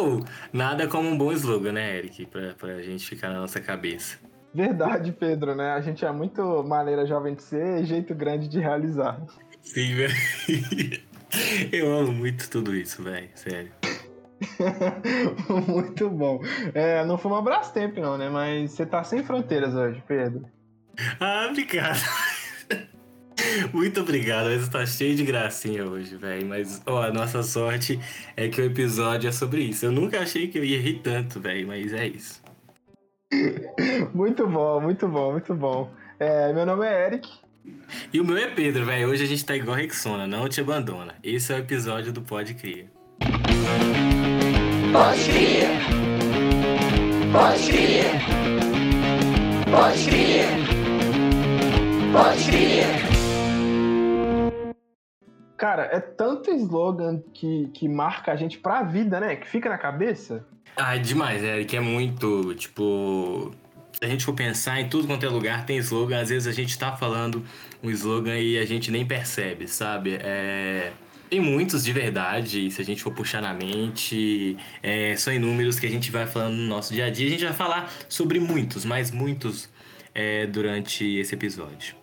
Ou, nada como um bom slogan, né, Eric? Pra, pra gente ficar na nossa cabeça. Verdade, Pedro, né? A gente é muito maneira jovem de ser e jeito grande de realizar. Sim, velho. Eu amo muito tudo isso, velho. Sério. muito bom. É, não foi um abraço tempo, não, né? Mas você tá sem fronteiras hoje, Pedro. Ah, obrigado. Muito obrigado, mas tá cheio de gracinha hoje, velho. Mas, ó, a nossa sorte é que o episódio é sobre isso. Eu nunca achei que eu ia rir tanto, velho, mas é isso. muito bom, muito bom, muito bom. É, meu nome é Eric. E o meu é Pedro, velho. Hoje a gente tá igual Rexona, não te abandona. Esse é o episódio do Pode Cria. Pode Cria. Pode Cria. Pode Cria. Pode Cria. Cara, é tanto slogan que, que marca a gente pra vida, né? Que fica na cabeça. Ah, é demais, Eric. É muito, tipo. Se a gente for pensar em tudo quanto é lugar, tem slogan. Às vezes a gente tá falando um slogan e a gente nem percebe, sabe? É. Tem muitos de verdade, se a gente for puxar na mente, é, são inúmeros que a gente vai falando no nosso dia a dia. A gente vai falar sobre muitos, mas muitos é, durante esse episódio.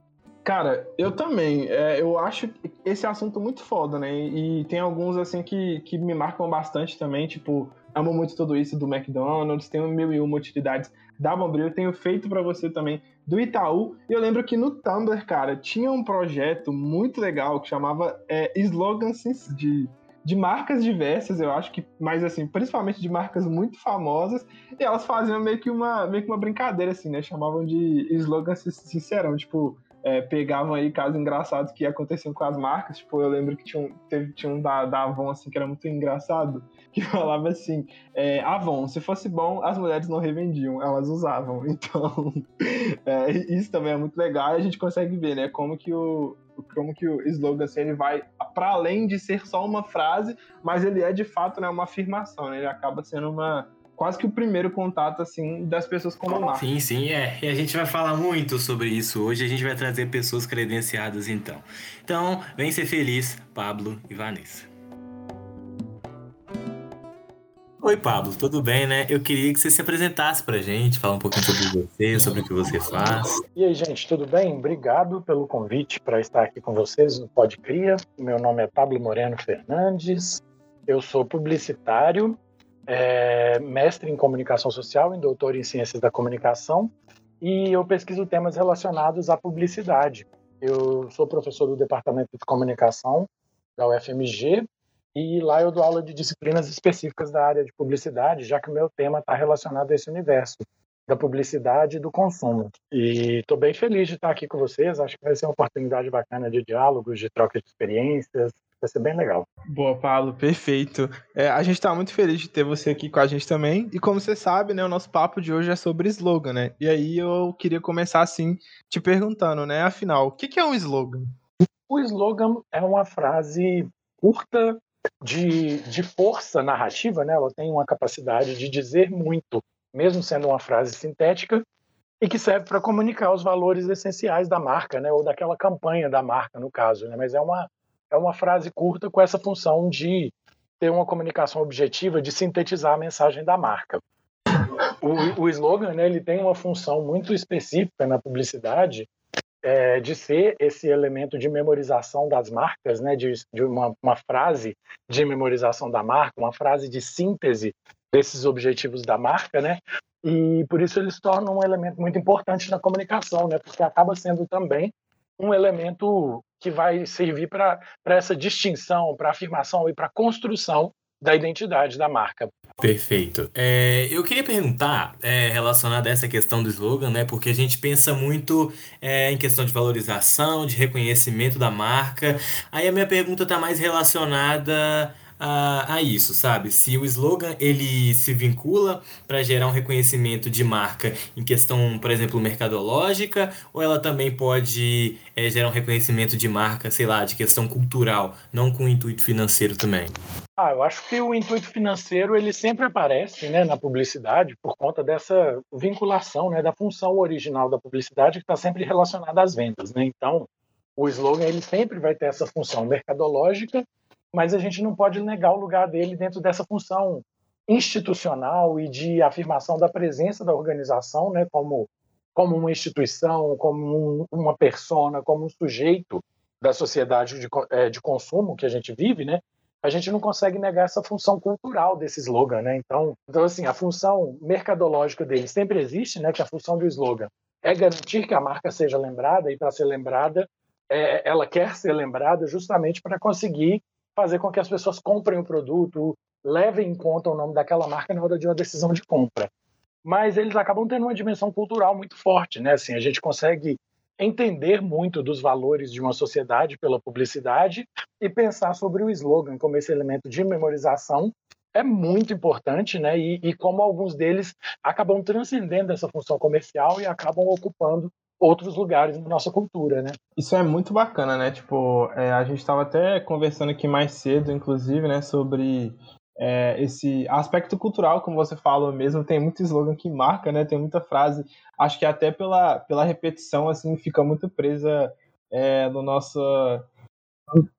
Cara, eu também. É, eu acho esse assunto muito foda, né? E tem alguns, assim, que, que me marcam bastante também. Tipo, amo muito tudo isso do McDonald's, tenho mil e uma utilidades da Bombril, tenho feito para você também do Itaú. E eu lembro que no Tumblr, cara, tinha um projeto muito legal que chamava é, slogans de, de marcas diversas, eu acho que, mas assim, principalmente de marcas muito famosas, e elas faziam meio que uma, meio que uma brincadeira, assim, né? Chamavam de slogans sincerão, tipo é, pegavam aí casos engraçados que aconteciam com as marcas. Tipo, eu lembro que tinha um, teve, tinha um da, da Avon, assim, que era muito engraçado, que falava assim, é, Avon, se fosse bom, as mulheres não revendiam, elas usavam. Então, é, isso também é muito legal e a gente consegue ver, né, como que o, como que o slogan assim, ele vai para além de ser só uma frase, mas ele é de fato né, uma afirmação, né? ele acaba sendo uma quase que o primeiro contato, assim, das pessoas com a marca. Sim, sim, é. E a gente vai falar muito sobre isso hoje. A gente vai trazer pessoas credenciadas, então. Então, vem ser feliz, Pablo e Vanessa. Oi, Pablo, tudo bem, né? Eu queria que você se apresentasse pra gente, falar um pouquinho sobre você, sobre o que você faz. E aí, gente, tudo bem? Obrigado pelo convite para estar aqui com vocês no Pod Cria. Meu nome é Pablo Moreno Fernandes. Eu sou publicitário é mestre em comunicação social e doutor em ciências da comunicação, e eu pesquiso temas relacionados à publicidade. Eu sou professor do departamento de comunicação da UFMG e lá eu dou aula de disciplinas específicas da área de publicidade, já que o meu tema está relacionado a esse universo da publicidade e do consumo. E estou bem feliz de estar aqui com vocês. Acho que vai ser uma oportunidade bacana de diálogos, de troca de experiências, Vai ser bem legal. Boa, Paulo, perfeito. É, a gente está muito feliz de ter você aqui com a gente também. E como você sabe, né, o nosso papo de hoje é sobre slogan, né? E aí eu queria começar assim, te perguntando, né? Afinal, o que é um slogan? O slogan é uma frase curta de, de força narrativa, né? Ela tem uma capacidade de dizer muito, mesmo sendo uma frase sintética, e que serve para comunicar os valores essenciais da marca, né? Ou daquela campanha da marca, no caso, né? Mas é uma é uma frase curta com essa função de ter uma comunicação objetiva, de sintetizar a mensagem da marca. O, o slogan né, ele tem uma função muito específica na publicidade é, de ser esse elemento de memorização das marcas, né, de, de uma, uma, frase de memorização da marca, uma frase de síntese desses objetivos da marca, né, e por isso eles tornam um elemento muito importante na comunicação, né, porque acaba sendo também um elemento que vai servir para essa distinção, para afirmação e para construção da identidade da marca. Perfeito. É, eu queria perguntar, é, relacionado a essa questão do slogan, né? Porque a gente pensa muito é, em questão de valorização, de reconhecimento da marca. Aí a minha pergunta está mais relacionada a, a isso, sabe? Se o slogan ele se vincula para gerar um reconhecimento de marca em questão, por exemplo, mercadológica, ou ela também pode é, gerar um reconhecimento de marca, sei lá, de questão cultural, não com intuito financeiro também? Ah, eu acho que o intuito financeiro ele sempre aparece, né, na publicidade por conta dessa vinculação, né, da função original da publicidade que está sempre relacionada às vendas, né? Então, o slogan ele sempre vai ter essa função mercadológica mas a gente não pode negar o lugar dele dentro dessa função institucional e de afirmação da presença da organização, né, como como uma instituição, como um, uma persona, como um sujeito da sociedade de, é, de consumo que a gente vive, né? A gente não consegue negar essa função cultural desse slogan, né? Então, então assim, a função mercadológica dele sempre existe, né? Que a função do slogan é garantir que a marca seja lembrada e para ser lembrada, é, ela quer ser lembrada justamente para conseguir fazer com que as pessoas comprem o produto, levem em conta o nome daquela marca na hora de uma decisão de compra. Mas eles acabam tendo uma dimensão cultural muito forte, né? Assim, a gente consegue entender muito dos valores de uma sociedade pela publicidade e pensar sobre o slogan como esse elemento de memorização é muito importante, né? E, e como alguns deles acabam transcendendo essa função comercial e acabam ocupando outros lugares na nossa cultura, né? Isso é muito bacana, né? Tipo, é, a gente estava até conversando aqui mais cedo, inclusive, né, sobre é, esse aspecto cultural, como você falou mesmo, tem muito slogan que marca, né? Tem muita frase. Acho que até pela, pela repetição, assim, fica muito presa é, no nosso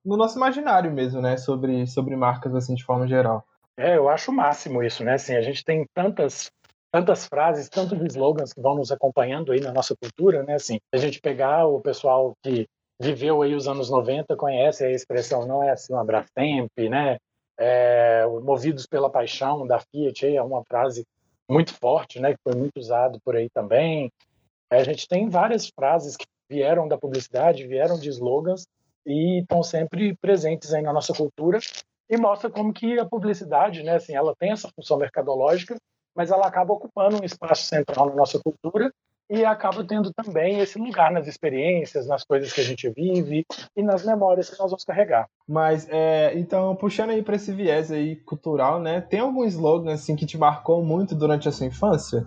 no nosso imaginário mesmo, né? Sobre, sobre marcas, assim, de forma geral. É, eu acho o máximo isso, né? Assim, a gente tem tantas tantas frases, tantos slogans que vão nos acompanhando aí na nossa cultura, né? Assim, a gente pegar o pessoal que viveu aí os anos 90 conhece a expressão não é assim um Brastemp, né? É, movidos pela paixão da Fiat é uma frase muito forte, né? Que foi muito usado por aí também. É, a gente tem várias frases que vieram da publicidade, vieram de slogans e estão sempre presentes aí na nossa cultura e mostra como que a publicidade, né, assim, ela tem essa função mercadológica, mas ela acaba ocupando um espaço central na nossa cultura e acaba tendo também esse lugar nas experiências, nas coisas que a gente vive e nas memórias que nós vamos carregar. Mas, é, então, puxando aí para esse viés aí cultural, né, tem algum slogan, assim, que te marcou muito durante a sua infância?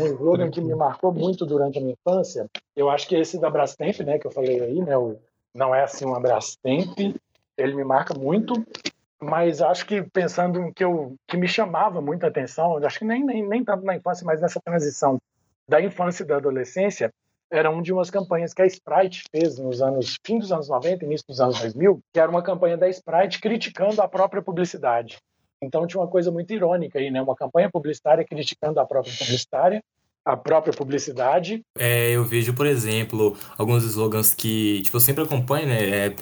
Um slogan que me marcou muito durante a minha infância, eu acho que é esse da Brastemp, né, que eu falei aí, né, o, não é assim uma Brastemp, ele me marca muito, mas acho que pensando que eu que me chamava muita atenção, acho que nem, nem, nem tanto na infância, mas nessa transição da infância e da adolescência, era uma de umas campanhas que a Sprite fez nos anos fim dos anos 90, início dos anos 2000, que era uma campanha da Sprite criticando a própria publicidade. Então tinha uma coisa muito irônica aí, né? Uma campanha publicitária criticando a própria publicitária a própria publicidade. É, eu vejo, por exemplo, alguns slogans que, tipo, eu sempre acompanho, né? É,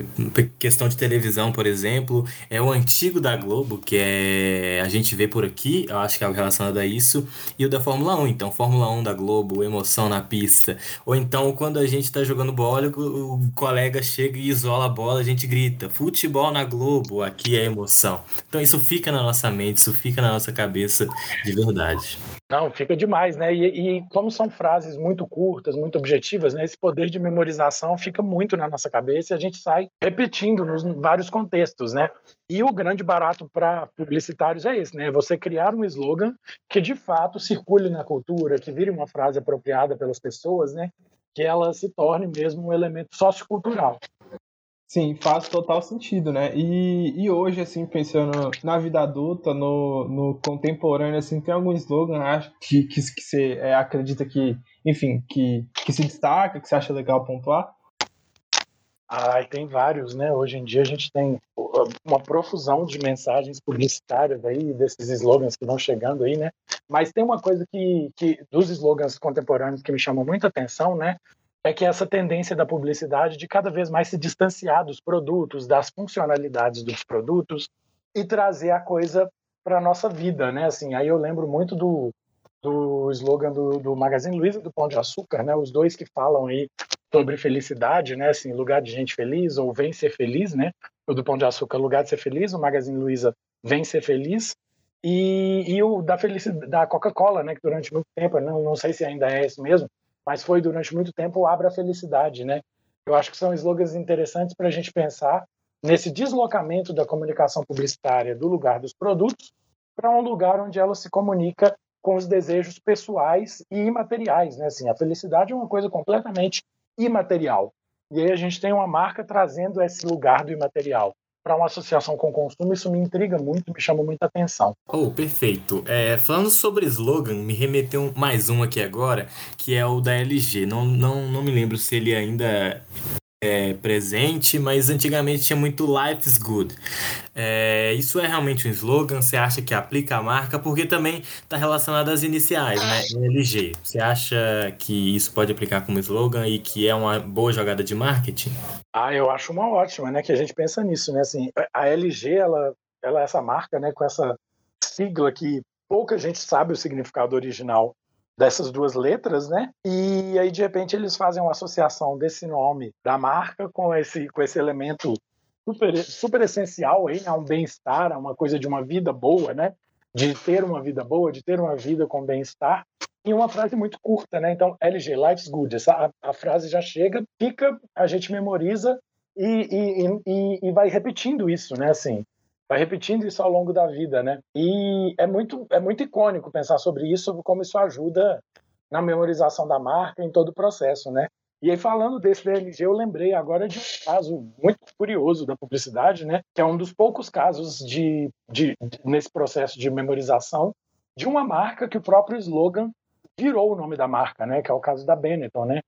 questão de televisão, por exemplo, é o antigo da Globo, que é a gente vê por aqui, eu acho que é relacionado a isso, e o da Fórmula 1. Então, Fórmula 1 da Globo, emoção na pista. Ou então, quando a gente tá jogando bola, o, o colega chega e isola a bola, a gente grita, futebol na Globo, aqui é emoção. Então, isso fica na nossa mente, isso fica na nossa cabeça de verdade. Não, fica demais, né? E, e, como são frases muito curtas, muito objetivas, né? Esse poder de memorização fica muito na nossa cabeça e a gente sai repetindo nos vários contextos, né? E o grande barato para publicitários é esse, né? Você criar um slogan que de fato circule na cultura, que vire uma frase apropriada pelas pessoas, né? Que ela se torne mesmo um elemento sociocultural. Sim, faz total sentido, né? E, e hoje, assim, pensando na vida adulta, no, no contemporâneo, assim, tem algum slogan acho, que, que, que você é, acredita que, enfim, que, que se destaca, que você acha legal pontuar? Ah, tem vários, né? Hoje em dia a gente tem uma profusão de mensagens publicitárias aí, desses slogans que vão chegando aí, né? Mas tem uma coisa que, que dos slogans contemporâneos que me chama muita atenção, né? É que essa tendência da publicidade de cada vez mais se distanciar dos produtos, das funcionalidades dos produtos e trazer a coisa para nossa vida, né? Assim, aí eu lembro muito do, do slogan do, do Magazine Luiza do Pão de Açúcar, né? Os dois que falam aí sobre felicidade, né? Assim, lugar de gente feliz ou vem ser feliz, né? O do Pão de Açúcar, lugar de ser feliz, o Magazine Luiza vem ser feliz. E, e o da felicidade da Coca-Cola, né? Que durante muito tempo, não, não sei se ainda é esse mesmo, mas foi durante muito tempo o Abra Felicidade, né? Eu acho que são slogans interessantes para a gente pensar nesse deslocamento da comunicação publicitária do lugar dos produtos para um lugar onde ela se comunica com os desejos pessoais e imateriais, né? Assim, a felicidade é uma coisa completamente imaterial. E aí a gente tem uma marca trazendo esse lugar do imaterial para uma associação com consumo, isso me intriga muito, me chama muita atenção. Oh, perfeito. É, falando sobre slogan, me remeteu mais um aqui agora, que é o da LG. Não, não, não me lembro se ele ainda é, presente, mas antigamente tinha muito Life's Good. É, isso é realmente um slogan? Você acha que aplica a marca? Porque também está relacionado às iniciais, né? LG. Você acha que isso pode aplicar como slogan e que é uma boa jogada de marketing? Ah, eu acho uma ótima, né? Que a gente pensa nisso, né? Assim, a LG, ela, ela é essa marca, né? Com essa sigla que pouca gente sabe o significado original dessas duas letras, né? E aí de repente eles fazem uma associação desse nome da marca com esse com esse elemento super super essencial aí, né? um bem-estar, uma coisa de uma vida boa, né? De ter uma vida boa, de ter uma vida com bem-estar. E uma frase muito curta, né? Então, LG, life's good. Essa, a, a frase já chega, fica, a gente memoriza e, e, e, e vai repetindo isso, né? Assim, vai repetindo isso ao longo da vida, né? E é muito, é muito icônico pensar sobre isso, sobre como isso ajuda na memorização da marca, em todo o processo, né? E aí, falando desse DLG, eu lembrei agora de um caso muito curioso da publicidade, né? Que é um dos poucos casos de, de, de nesse processo de memorização de uma marca que o próprio slogan virou o nome da marca, né? Que é o caso da Benetton, né?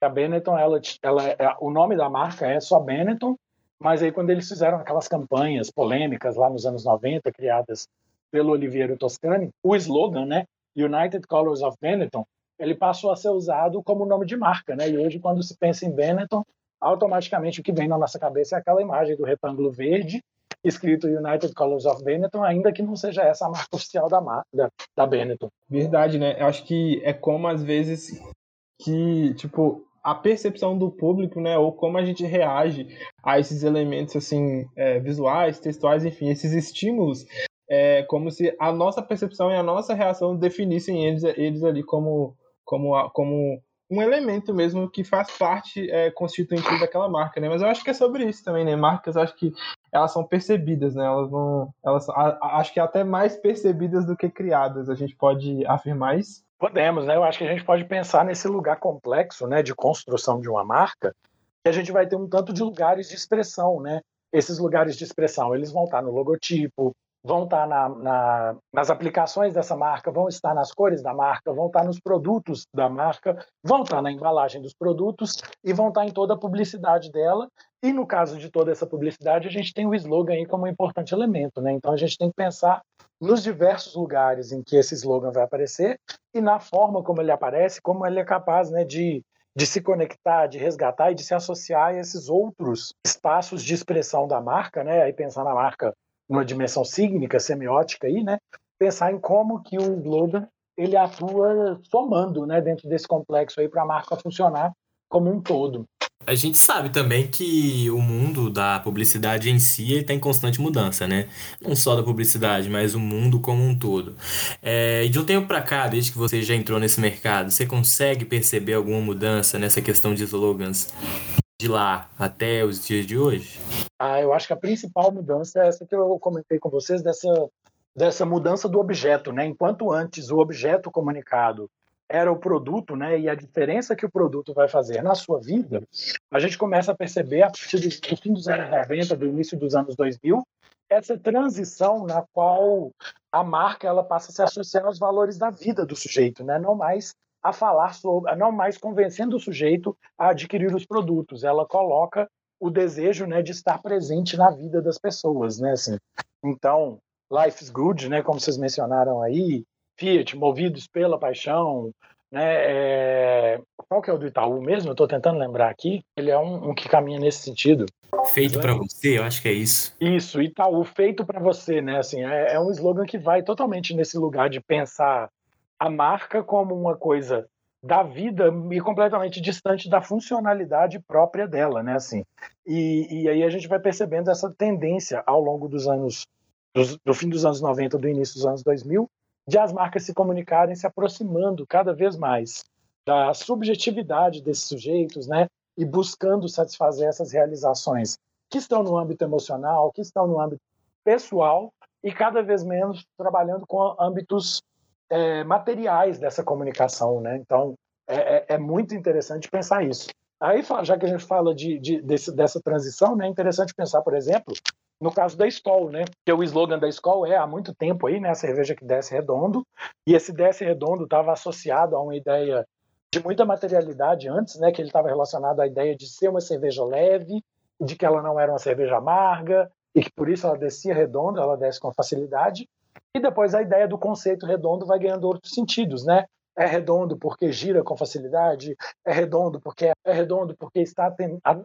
A Benetton, ela, ela, é, o nome da marca é só Benetton, mas aí, quando eles fizeram aquelas campanhas polêmicas lá nos anos 90, criadas pelo Oliviero Toscani, o slogan, né, United Colors of Benetton, ele passou a ser usado como nome de marca, né? E hoje, quando se pensa em Benetton, automaticamente o que vem na nossa cabeça é aquela imagem do retângulo verde escrito United Colors of Benetton, ainda que não seja essa a marca oficial da marca da, da Benetton. Verdade, né? Eu acho que é como às vezes que, tipo, a percepção do público, né, ou como a gente reage a esses elementos assim é, visuais, textuais, enfim, esses estímulos, é como se a nossa percepção e a nossa reação definissem eles, eles ali como, como, como um elemento mesmo que faz parte é, constituinte daquela marca, né? Mas eu acho que é sobre isso também, né? Marcas, acho que elas são percebidas, né? Elas vão, elas a, acho que até mais percebidas do que criadas. A gente pode afirmar isso? Podemos, né? Eu acho que a gente pode pensar nesse lugar complexo, né, de construção de uma marca, que a gente vai ter um tanto de lugares de expressão, né? Esses lugares de expressão, eles vão estar no logotipo, vão estar na, na, nas aplicações dessa marca, vão estar nas cores da marca, vão estar nos produtos da marca, vão estar na embalagem dos produtos e vão estar em toda a publicidade dela. E no caso de toda essa publicidade, a gente tem o slogan aí como um importante elemento, né? Então a gente tem que pensar nos diversos lugares em que esse slogan vai aparecer e na forma como ele aparece, como ele é capaz né, de, de se conectar, de resgatar e de se associar a esses outros espaços de expressão da marca, né? Aí pensar na marca numa dimensão sígnica, semiótica aí, né? Pensar em como que o slogan ele atua somando, né, dentro desse complexo aí para a marca funcionar como um todo. A gente sabe também que o mundo da publicidade em si está em constante mudança, né? Não só da publicidade, mas o mundo como um todo. É, de um tempo para cá, desde que você já entrou nesse mercado, você consegue perceber alguma mudança nessa questão de slogans de lá até os dias de hoje? Ah, eu acho que a principal mudança é essa que eu comentei com vocês, dessa, dessa mudança do objeto, né? Enquanto antes o objeto comunicado era o produto, né, e a diferença que o produto vai fazer na sua vida, a gente começa a perceber a partir do fim dos anos 90, do início dos anos 2000, essa transição na qual a marca ela passa a se associar aos valores da vida do sujeito, né, não mais a falar sobre, não mais convencendo o sujeito a adquirir os produtos, ela coloca o desejo, né, de estar presente na vida das pessoas, né, assim. Então, life is good, né, como vocês mencionaram aí, Fiat, movidos pela paixão, né? É... Qual que é o do Itaú mesmo? Eu estou tentando lembrar aqui. Ele é um, um que caminha nesse sentido. Feito para você, eu acho que é isso. Isso, Itaú, feito para você, né? Assim, é, é um slogan que vai totalmente nesse lugar de pensar a marca como uma coisa da vida e completamente distante da funcionalidade própria dela, né? Assim, e, e aí a gente vai percebendo essa tendência ao longo dos anos, dos, do fim dos anos 90, do início dos anos 2000, de as marcas se comunicarem se aproximando cada vez mais da subjetividade desses sujeitos, né? E buscando satisfazer essas realizações que estão no âmbito emocional, que estão no âmbito pessoal e cada vez menos trabalhando com âmbitos é, materiais dessa comunicação, né? Então é, é, é, muito interessante pensar isso. Aí, já que a gente fala de, de desse, dessa transição, né, é interessante pensar, por exemplo, no caso da Skol, né? Que o slogan da Skol é há muito tempo aí, né? A cerveja que desce redondo. E esse desce redondo estava associado a uma ideia de muita materialidade antes, né, que ele estava relacionado à ideia de ser uma cerveja leve, de que ela não era uma cerveja amarga e que por isso ela descia redonda, ela desce com facilidade. E depois a ideia do conceito redondo vai ganhando outros sentidos, né? É redondo porque gira com facilidade, é redondo porque é redondo porque está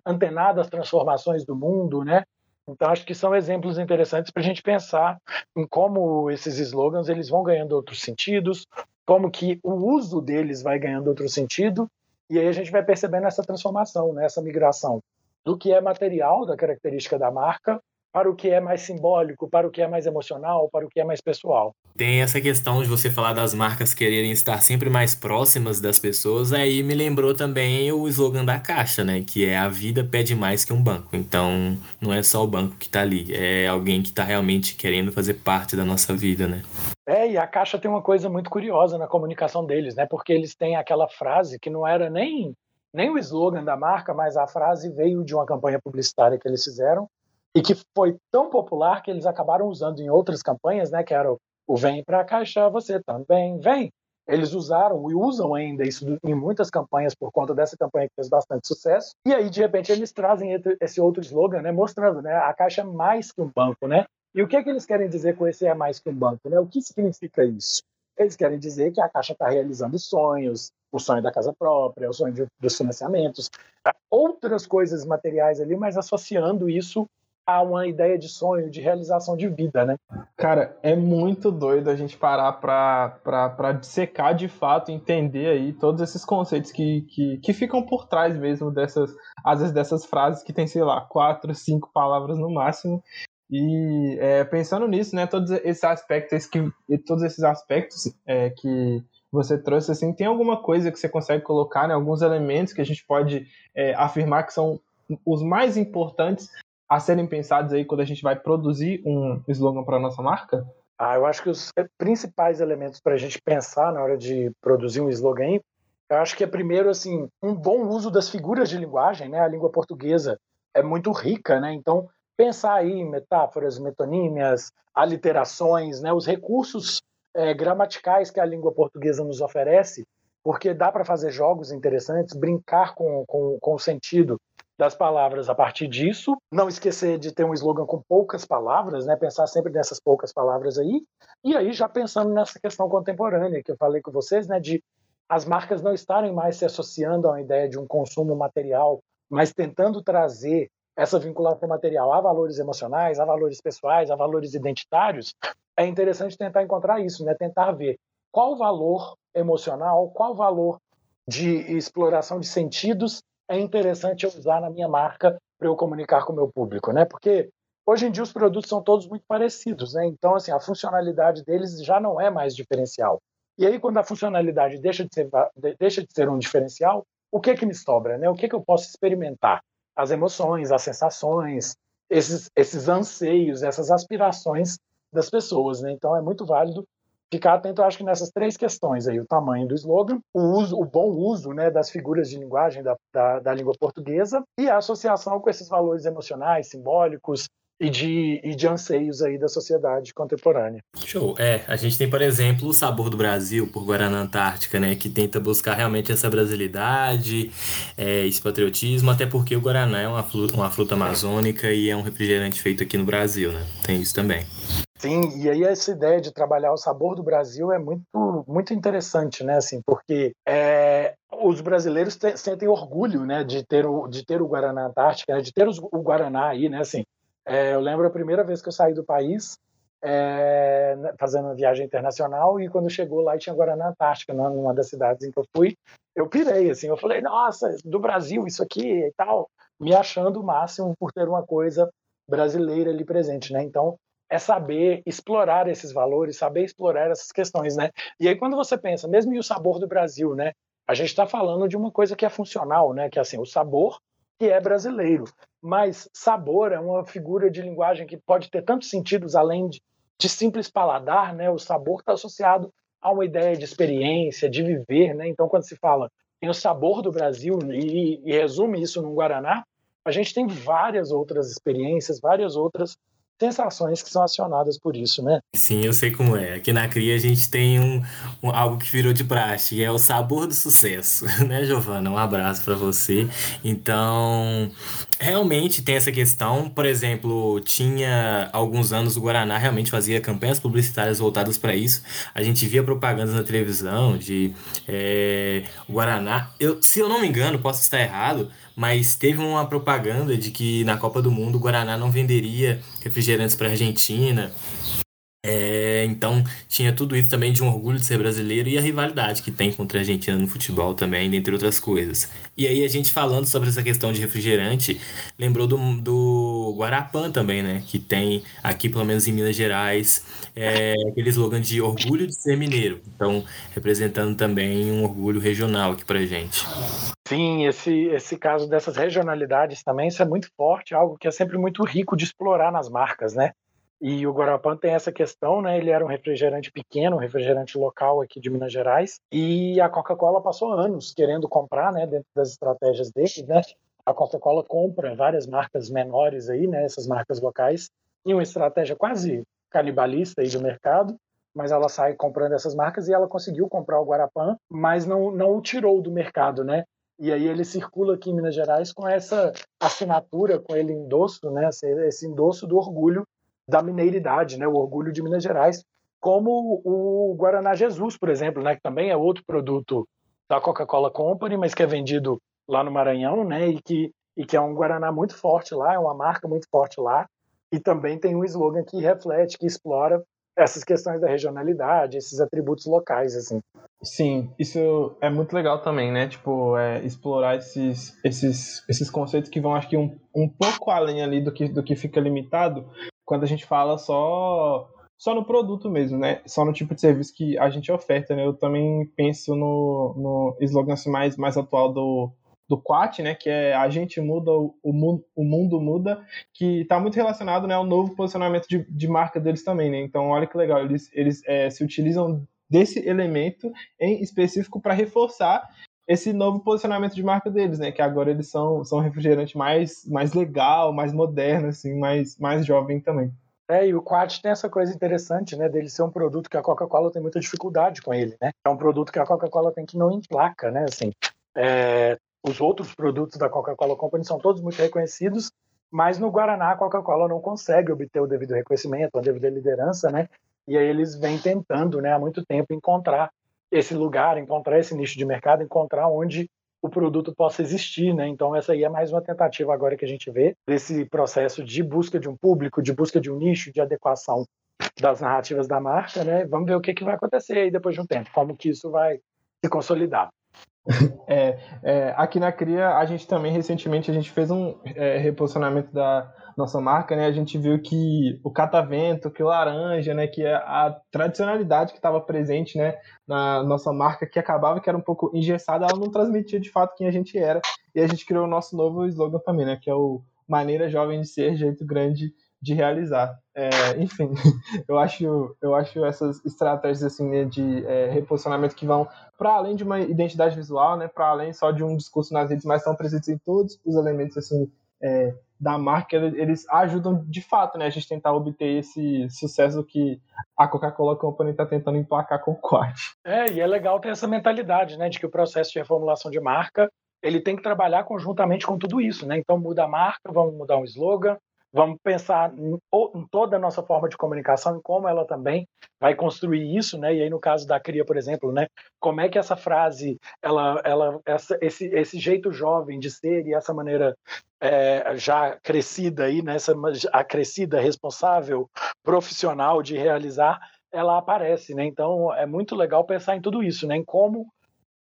antenado às transformações do mundo, né? Então acho que são exemplos interessantes para a gente pensar em como esses slogans eles vão ganhando outros sentidos, como que o uso deles vai ganhando outro sentido, e aí a gente vai percebendo essa transformação, né? essa migração do que é material, da característica da marca, para o que é mais simbólico, para o que é mais emocional, para o que é mais pessoal. Tem essa questão de você falar das marcas quererem estar sempre mais próximas das pessoas, aí me lembrou também o slogan da Caixa, né? Que é a vida pede mais que um banco. Então, não é só o banco que está ali, é alguém que está realmente querendo fazer parte da nossa vida, né? É, e a Caixa tem uma coisa muito curiosa na comunicação deles, né? Porque eles têm aquela frase que não era nem nem o slogan da marca, mas a frase veio de uma campanha publicitária que eles fizeram, e que foi tão popular que eles acabaram usando em outras campanhas, né, que era o, o Vem para a Caixa, você também vem. Eles usaram e usam ainda isso em muitas campanhas por conta dessa campanha que fez bastante sucesso. E aí, de repente, eles trazem esse outro slogan, né, mostrando, né, a Caixa é mais que um banco, né? E o que é que eles querem dizer com esse é mais que um banco, né? O que significa isso? Eles querem dizer que a Caixa está realizando sonhos, o sonho da casa própria, o sonho de, dos financiamentos, outras coisas materiais ali, mas associando isso a uma ideia de sonho, de realização de vida, né? Cara, é muito doido a gente parar para dissecar de fato, entender aí todos esses conceitos que, que, que ficam por trás mesmo dessas, às vezes dessas frases que tem, sei lá, quatro, cinco palavras no máximo. E é, pensando nisso, né, todos esses aspectos que todos esses aspectos é, que você trouxe, assim, tem alguma coisa que você consegue colocar, né, alguns elementos que a gente pode é, afirmar que são os mais importantes a serem pensados aí quando a gente vai produzir um slogan para nossa marca? Ah, eu acho que os principais elementos para a gente pensar na hora de produzir um slogan, eu acho que é primeiro assim um bom uso das figuras de linguagem, né? A língua portuguesa é muito rica, né? Então pensar aí em metáforas, metonímias, aliterações, né? Os recursos é, gramaticais que a língua portuguesa nos oferece, porque dá para fazer jogos interessantes, brincar com, com, com o sentido das palavras a partir disso. Não esquecer de ter um slogan com poucas palavras, né? Pensar sempre nessas poucas palavras aí. E aí já pensando nessa questão contemporânea que eu falei com vocês, né? De as marcas não estarem mais se associando a uma ideia de um consumo material, mas tentando trazer essa vinculação material a valores emocionais, a valores pessoais, a valores identitários, é interessante tentar encontrar isso, né? Tentar ver qual valor emocional, qual valor de exploração de sentidos é interessante eu usar na minha marca para eu comunicar com o meu público, né? Porque hoje em dia os produtos são todos muito parecidos, né? Então, assim, a funcionalidade deles já não é mais diferencial. E aí, quando a funcionalidade deixa de ser, deixa de ser um diferencial, o que é que me sobra, né? O que é que eu posso experimentar? As emoções, as sensações, esses, esses anseios, essas aspirações das pessoas, né? Então, é muito válido ficar atento, acho que nessas três questões aí, o tamanho do slogan, o uso, o bom uso, né, das figuras de linguagem da, da, da língua portuguesa e a associação com esses valores emocionais, simbólicos, e de, e de anseios aí da sociedade contemporânea. Show. É, a gente tem, por exemplo, o Sabor do Brasil, por Guaraná Antártica, né, que tenta buscar realmente essa brasilidade, é, esse patriotismo, até porque o Guaraná é uma fruta, uma fruta amazônica e é um refrigerante feito aqui no Brasil, né? Tem isso também. Sim, e aí essa ideia de trabalhar o sabor do Brasil é muito, muito interessante, né? Assim, porque é, os brasileiros te, sentem orgulho, né, de ter o, de ter o Guaraná Antártica, né, de ter os, o Guaraná aí, né? Assim, é, eu lembro a primeira vez que eu saí do país, é, né, fazendo uma viagem internacional, e quando chegou lá tinha Guaraná Antártica, numa das cidades em que eu fui, eu pirei, assim, eu falei, nossa, do Brasil isso aqui e tal, me achando o máximo por ter uma coisa brasileira ali presente, né? Então, é saber explorar esses valores, saber explorar essas questões, né? E aí quando você pensa, mesmo em o sabor do Brasil, né? A gente está falando de uma coisa que é funcional, né? Que é assim, o sabor que é brasileiro. Mas sabor é uma figura de linguagem que pode ter tantos sentidos além de, de simples paladar, né? O sabor está associado a uma ideia de experiência, de viver, né? Então quando se fala em o sabor do Brasil e, e resume isso num Guaraná, a gente tem várias outras experiências, várias outras sensações que são acionadas por isso, né? Sim, eu sei como é. Aqui na CRIA a gente tem um, um algo que virou de praxe, e é o sabor do sucesso, né, Giovana? Um abraço para você. Então, realmente tem essa questão. Por exemplo, tinha alguns anos o Guaraná realmente fazia campanhas publicitárias voltadas para isso. A gente via propagandas na televisão de é, Guaraná. Eu, se eu não me engano, posso estar errado, mas teve uma propaganda de que na Copa do Mundo o Guaraná não venderia refrigerantes para a Argentina. É, então tinha tudo isso também de um orgulho de ser brasileiro e a rivalidade que tem contra a Argentina no futebol também, dentre outras coisas. E aí a gente falando sobre essa questão de refrigerante, lembrou do, do Guarapã também, né? Que tem aqui, pelo menos em Minas Gerais, é, aquele slogan de orgulho de ser mineiro. Então, representando também um orgulho regional aqui pra gente. Sim, esse, esse caso dessas regionalidades também, isso é muito forte, algo que é sempre muito rico de explorar nas marcas, né? E o Guarapã tem essa questão, né? Ele era um refrigerante pequeno, um refrigerante local aqui de Minas Gerais, e a Coca-Cola passou anos querendo comprar, né? Dentro das estratégias dele, né? A Coca-Cola compra várias marcas menores aí, né? Essas marcas locais, em uma estratégia quase canibalista aí do mercado, mas ela sai comprando essas marcas e ela conseguiu comprar o Guarapã, mas não, não o tirou do mercado, né? E aí ele circula aqui em Minas Gerais com essa assinatura, com ele endosso, né? Esse endosso do orgulho da mineiridade, né, o orgulho de Minas Gerais, como o Guaraná Jesus, por exemplo, né, que também é outro produto da Coca-Cola Company, mas que é vendido lá no Maranhão, né, e que, e que é um Guaraná muito forte lá, é uma marca muito forte lá, e também tem um slogan que reflete, que explora essas questões da regionalidade, esses atributos locais, assim. Sim, isso é muito legal também, né? Tipo, é, explorar esses, esses, esses conceitos que vão, acho que, um, um pouco além ali do que, do que fica limitado quando a gente fala só só no produto mesmo, né? Só no tipo de serviço que a gente oferta, né? Eu também penso no, no slogan assim, mais, mais atual do, do Quat, né? Que é a gente muda, o, o, mundo muda, que está muito relacionado né, ao novo posicionamento de, de marca deles também, né? Então, olha que legal, eles, eles é, se utilizam desse elemento em específico para reforçar esse novo posicionamento de marca deles, né? Que agora eles são, são um refrigerante mais, mais legal, mais moderno, assim, mais, mais jovem também. É, e o Quat tem essa coisa interessante, né, dele ser um produto que a Coca-Cola tem muita dificuldade com ele, né? É um produto que a Coca-Cola tem que não emplaca, né? Assim, é, os outros produtos da Coca-Cola Company são todos muito reconhecidos, mas no Guaraná a Coca-Cola não consegue obter o devido reconhecimento, a devida liderança, né? E aí eles vêm tentando, né, há muito tempo encontrar esse lugar, encontrar esse nicho de mercado, encontrar onde o produto possa existir, né? Então essa aí é mais uma tentativa agora que a gente vê desse processo de busca de um público, de busca de um nicho, de adequação das narrativas da marca, né? Vamos ver o que, que vai acontecer aí depois de um tempo, como que isso vai se consolidar. É, é, aqui na Cria, a gente também recentemente a gente fez um é, reposicionamento da nossa marca, né? A gente viu que o catavento, que o laranja, né? Que é a tradicionalidade que estava presente, né? Na nossa marca, que acabava que era um pouco engessada, ela não transmitia de fato quem a gente era. E a gente criou o nosso novo slogan também, né? Que é o Maneira Jovem de Ser, Jeito Grande de realizar. É, enfim, eu acho, eu acho essas estratégias assim né, de é, reposicionamento que vão para além de uma identidade visual, né, para além só de um discurso nas redes, mas estão presentes em todos os elementos assim é, da marca, eles ajudam de fato, né, a gente tentar obter esse sucesso que a Coca-Cola Company está tentando emplacar com o Quad. É, e é legal ter essa mentalidade, né, de que o processo de reformulação de marca ele tem que trabalhar conjuntamente com tudo isso, né? Então muda a marca, vamos mudar um slogan, Vamos pensar em, toda a nossa forma de comunicação e como ela também vai construir isso, né? E aí no caso da cria, por exemplo, né? Como é que essa frase, ela, ela, essa, esse, esse jeito jovem de ser e essa maneira é, já crescida aí, né? Essa a crescida, responsável, profissional de realizar, ela aparece, né? Então é muito legal pensar em tudo isso, né? Em como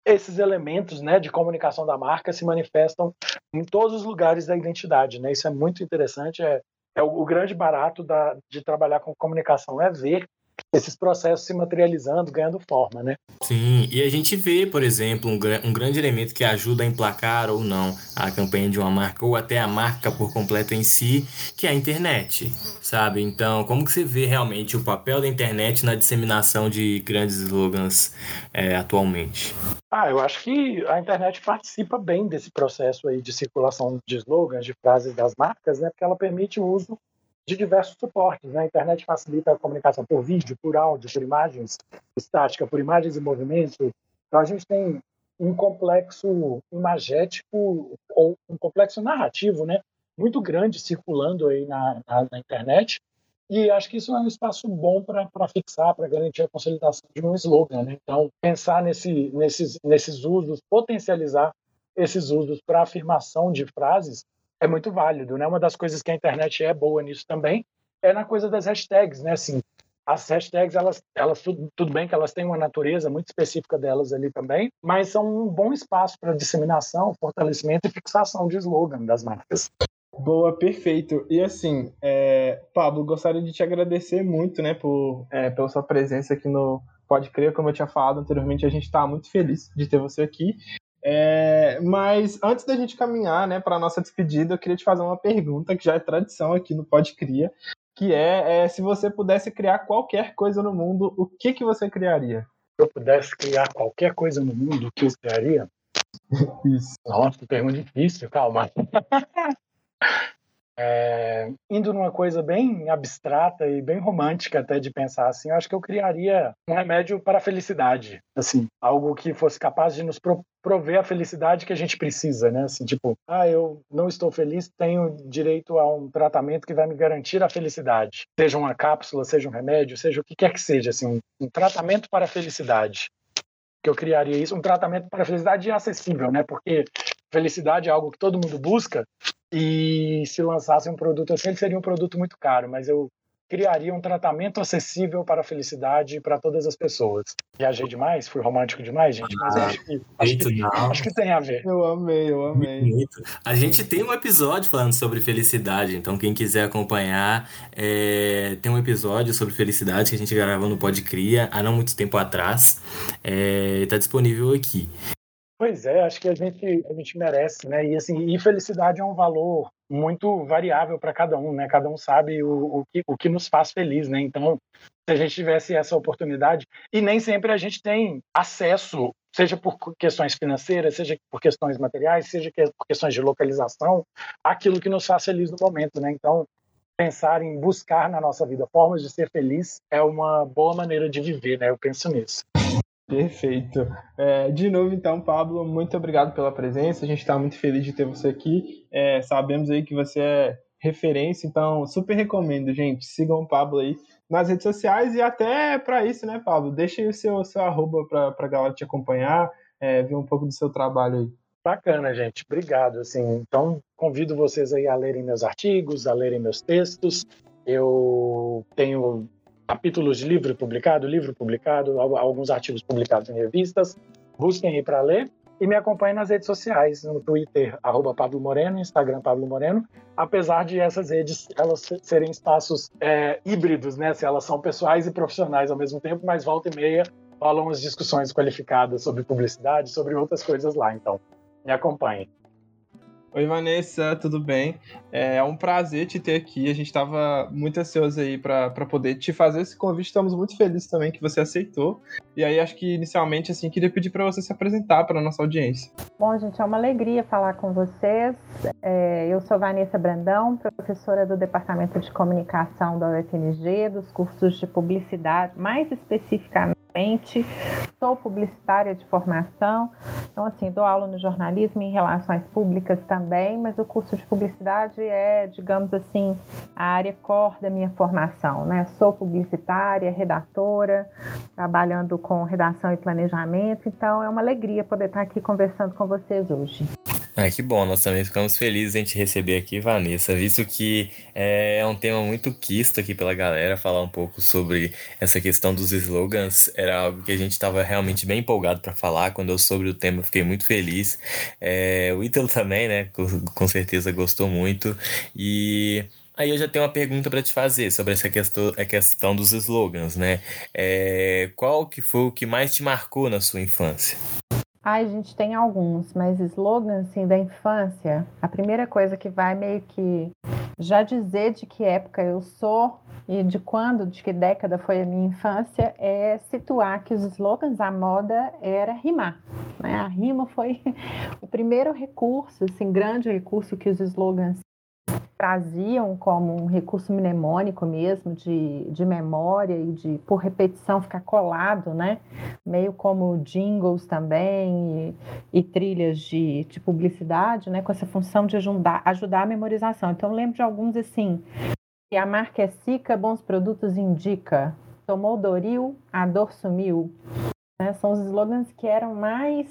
esses elementos né, de comunicação da marca se manifestam em todos os lugares da identidade. Né? Isso é muito interessante. É, é o, o grande barato da, de trabalhar com comunicação é ver esses processos se materializando, ganhando forma, né? Sim, e a gente vê, por exemplo, um, um grande elemento que ajuda a emplacar ou não a campanha de uma marca, ou até a marca por completo em si, que é a internet, sabe? Então, como que você vê realmente o papel da internet na disseminação de grandes slogans é, atualmente? Ah, eu acho que a internet participa bem desse processo aí de circulação de slogans, de frases das marcas, né? Porque ela permite o uso de diversos suportes. Né? A internet facilita a comunicação por vídeo, por áudio, por imagens estática, por imagens em movimento. Então a gente tem um complexo imagético ou um complexo narrativo, né, muito grande circulando aí na, na, na internet. E acho que isso é um espaço bom para fixar, para garantir a consolidação de um slogan. Né? Então, pensar nesse, nesses, nesses usos, potencializar esses usos para afirmação de frases é muito válido. Né? Uma das coisas que a internet é boa nisso também é na coisa das hashtags. Né? Assim, as hashtags, elas, elas tudo, tudo bem que elas têm uma natureza muito específica delas ali também, mas são um bom espaço para disseminação, fortalecimento e fixação de slogan das marcas. Boa, perfeito. E assim, é, Pablo, gostaria de te agradecer muito, né, por, é, pela sua presença aqui no Pode Crer. Como eu tinha falado anteriormente, a gente está muito feliz de ter você aqui. É, mas antes da gente caminhar né, para a nossa despedida, eu queria te fazer uma pergunta que já é tradição aqui no Pode Cria, que é, é, se você pudesse criar qualquer coisa no mundo, o que, que você criaria? Se eu pudesse criar qualquer coisa no mundo, o que eu criaria? Isso. Nossa, pergunta difícil, calma. É, indo numa coisa bem abstrata e bem romântica até de pensar assim, eu acho que eu criaria um remédio para a felicidade, assim, algo que fosse capaz de nos pro prover a felicidade que a gente precisa, né? Assim, tipo, ah, eu não estou feliz, tenho direito a um tratamento que vai me garantir a felicidade, seja uma cápsula, seja um remédio, seja o que quer que seja, assim, um, tratamento para a felicidade que eu criaria isso, um tratamento para a felicidade acessível, né? Porque felicidade é algo que todo mundo busca e se lançasse um produto assim, ele seria um produto muito caro, mas eu criaria um tratamento acessível para a felicidade para todas as pessoas. Viajei demais? Fui romântico demais, gente? Mas ah, acho, que, acho, que, acho que tem a ver. Eu amei, eu amei. Muito. A gente tem um episódio falando sobre felicidade, então quem quiser acompanhar, é, tem um episódio sobre felicidade que a gente gravou no Podcria há não muito tempo atrás. Está é, disponível aqui. Pois é, acho que a gente, a gente merece, né? E assim, e felicidade é um valor muito variável para cada um, né? Cada um sabe o, o, que, o que nos faz feliz, né? Então, se a gente tivesse essa oportunidade, e nem sempre a gente tem acesso, seja por questões financeiras, seja por questões materiais, seja por questões de localização, aquilo que nos faz feliz no momento, né? Então, pensar em buscar na nossa vida formas de ser feliz é uma boa maneira de viver, né? Eu penso nisso. Perfeito. É, de novo, então, Pablo, muito obrigado pela presença. A gente está muito feliz de ter você aqui. É, sabemos aí que você é referência, então super recomendo, gente. Sigam o Pablo aí nas redes sociais e até para isso, né, Pablo? Deixe o seu, seu arroba para a galera te acompanhar, é, ver um pouco do seu trabalho aí. Bacana, gente. Obrigado. Assim, então, convido vocês aí a lerem meus artigos, a lerem meus textos. Eu tenho capítulos de livro publicado, livro publicado, alguns artigos publicados em revistas. Busquem aí para ler e me acompanhem nas redes sociais, no Twitter, arroba Pablo Moreno, Instagram Pablo Moreno, apesar de essas redes elas serem espaços é, híbridos, né? Se elas são pessoais e profissionais ao mesmo tempo, mas volta e meia rolam as discussões qualificadas sobre publicidade, sobre outras coisas lá. Então, me acompanhem. Oi, Vanessa, tudo bem? É um prazer te ter aqui. A gente estava muito ansioso aí para poder te fazer esse convite. Estamos muito felizes também que você aceitou. E aí, acho que inicialmente, assim, queria pedir para você se apresentar para nossa audiência. Bom, gente, é uma alegria falar com vocês. É, eu sou Vanessa Brandão, professora do Departamento de Comunicação da UFMG, dos cursos de publicidade, mais especificamente sou publicitária de formação, então assim, dou aula no jornalismo e em relações públicas também, mas o curso de publicidade é, digamos assim, a área core da minha formação, né? Sou publicitária, redatora, trabalhando com redação e planejamento, então é uma alegria poder estar aqui conversando com vocês hoje. Ah, que bom, nós também ficamos felizes em te receber aqui, Vanessa, visto que é, é um tema muito quisto aqui pela galera, falar um pouco sobre essa questão dos slogans, era algo que a gente estava realmente bem empolgado para falar, quando eu soube o tema fiquei muito feliz, é, o Ítalo também, né, com, certeza gostou muito, e... Aí eu já tenho uma pergunta para te fazer sobre essa questão, a questão dos slogans, né? É, qual que foi o que mais te marcou na sua infância? Ai, a gente tem alguns, mas slogans assim, da infância, a primeira coisa que vai meio que já dizer de que época eu sou e de quando, de que década foi a minha infância, é situar que os slogans, a moda era rimar. Né? A rima foi o primeiro recurso, assim, grande recurso que os slogans traziam como um recurso mnemônico mesmo, de, de memória e de, por repetição, ficar colado, né? Meio como jingles também e, e trilhas de, de publicidade, né? Com essa função de ajudar, ajudar a memorização. Então, lembro de alguns assim, que a marca é Sica, bons produtos indica. Tomou Doril, a dor sumiu. Né? São os slogans que eram mais